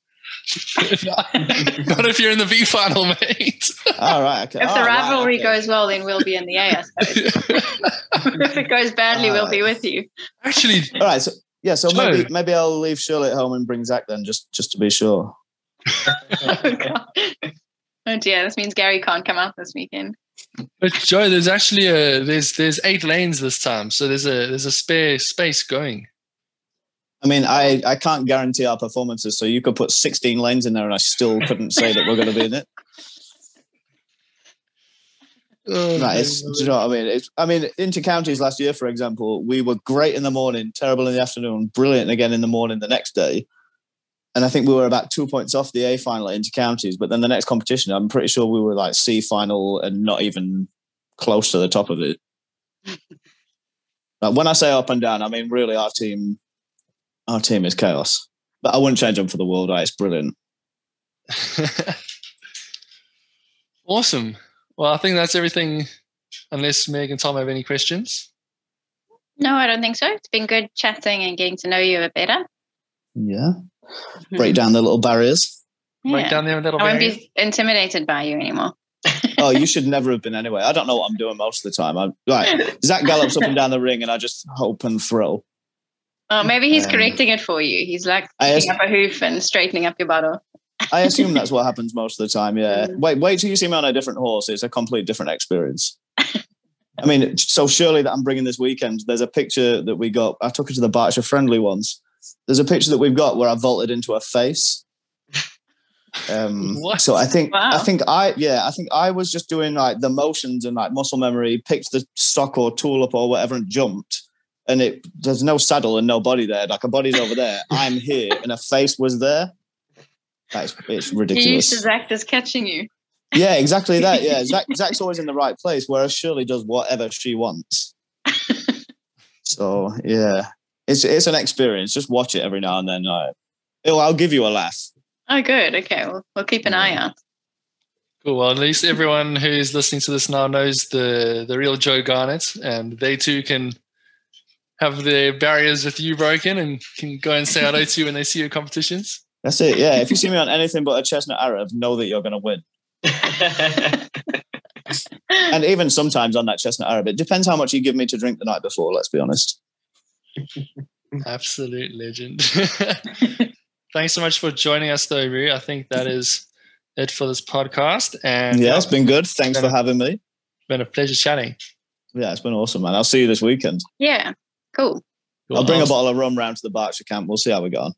Not if you're in the B final, mate. All right. Okay. If the rivalry right, okay. goes well, then we'll be in the A. I if it goes badly, we'll be with you. Actually, all right. So yeah, so maybe maybe I'll leave Shirley at home and bring Zach then, just just to be sure. Oh, oh dear, this means Gary can't come out this weekend. But Joe, there's actually a there's there's eight lanes this time, so there's a there's a spare space going. I mean, I, I can't guarantee our performances, so you could put 16 lanes in there, and I still couldn't say that we're going to be in it. Oh, right, do you know what I mean? It's, I mean, inter counties last year, for example, we were great in the morning, terrible in the afternoon, brilliant again in the morning the next day. And I think we were about two points off the A final at inter counties. But then the next competition, I'm pretty sure we were like C final and not even close to the top of it. like when I say up and down, I mean really our team, our team is chaos. But I wouldn't change them for the world. Right? It's brilliant. awesome. Well, I think that's everything. Unless Meg and Tom have any questions. No, I don't think so. It's been good chatting and getting to know you a bit better. Yeah. Break down the little barriers. Yeah. Break down the little I won't be intimidated by you anymore. oh, you should never have been anyway. I don't know what I'm doing most of the time. I'm like Zach gallops up and down the ring, and I just hope and thrill. Oh, maybe he's um, correcting it for you. He's like picking up a hoof and straightening up your bottle. I assume that's what happens most of the time. Yeah. Mm. Wait, wait till you see me on a different horse. It's a complete different experience. I mean, so surely that I'm bringing this weekend. There's a picture that we got. I took her to the Berkshire Friendly once, there's a picture that we've got where I vaulted into a face. Um, so I think wow. I think I yeah I think I was just doing like the motions and like muscle memory, picked the stock or tool up or whatever and jumped. And it there's no saddle and no body there. Like a body's over there. I'm here, and a face was there. That's it's ridiculous. He used Zach just catching you. Yeah, exactly that. Yeah, Zach, Zach's always in the right place, whereas Shirley does whatever she wants. so yeah, it's it's an experience. Just watch it every now and then. Uh, it'll, I'll give you a laugh. Oh, good. Okay, well, we'll keep an eye out. Cool. Well, at least everyone who's listening to this now knows the the real Joe Garnett, and they too can have their barriers with you broken and can go and say hello to you when they see your competitions. That's it. Yeah. If you see me on anything but a chestnut Arab, know that you're going to win. and even sometimes on that chestnut Arab, it depends how much you give me to drink the night before. Let's be honest. Absolute legend. Thanks so much for joining us, though, Rue. I think that is it for this podcast. And yeah, it's been good. Thanks been for a, having me. Been a pleasure chatting. Yeah, it's been awesome, man. I'll see you this weekend. Yeah, cool. cool. I'll bring a bottle of rum round to the Berkshire camp. We'll see how we go on.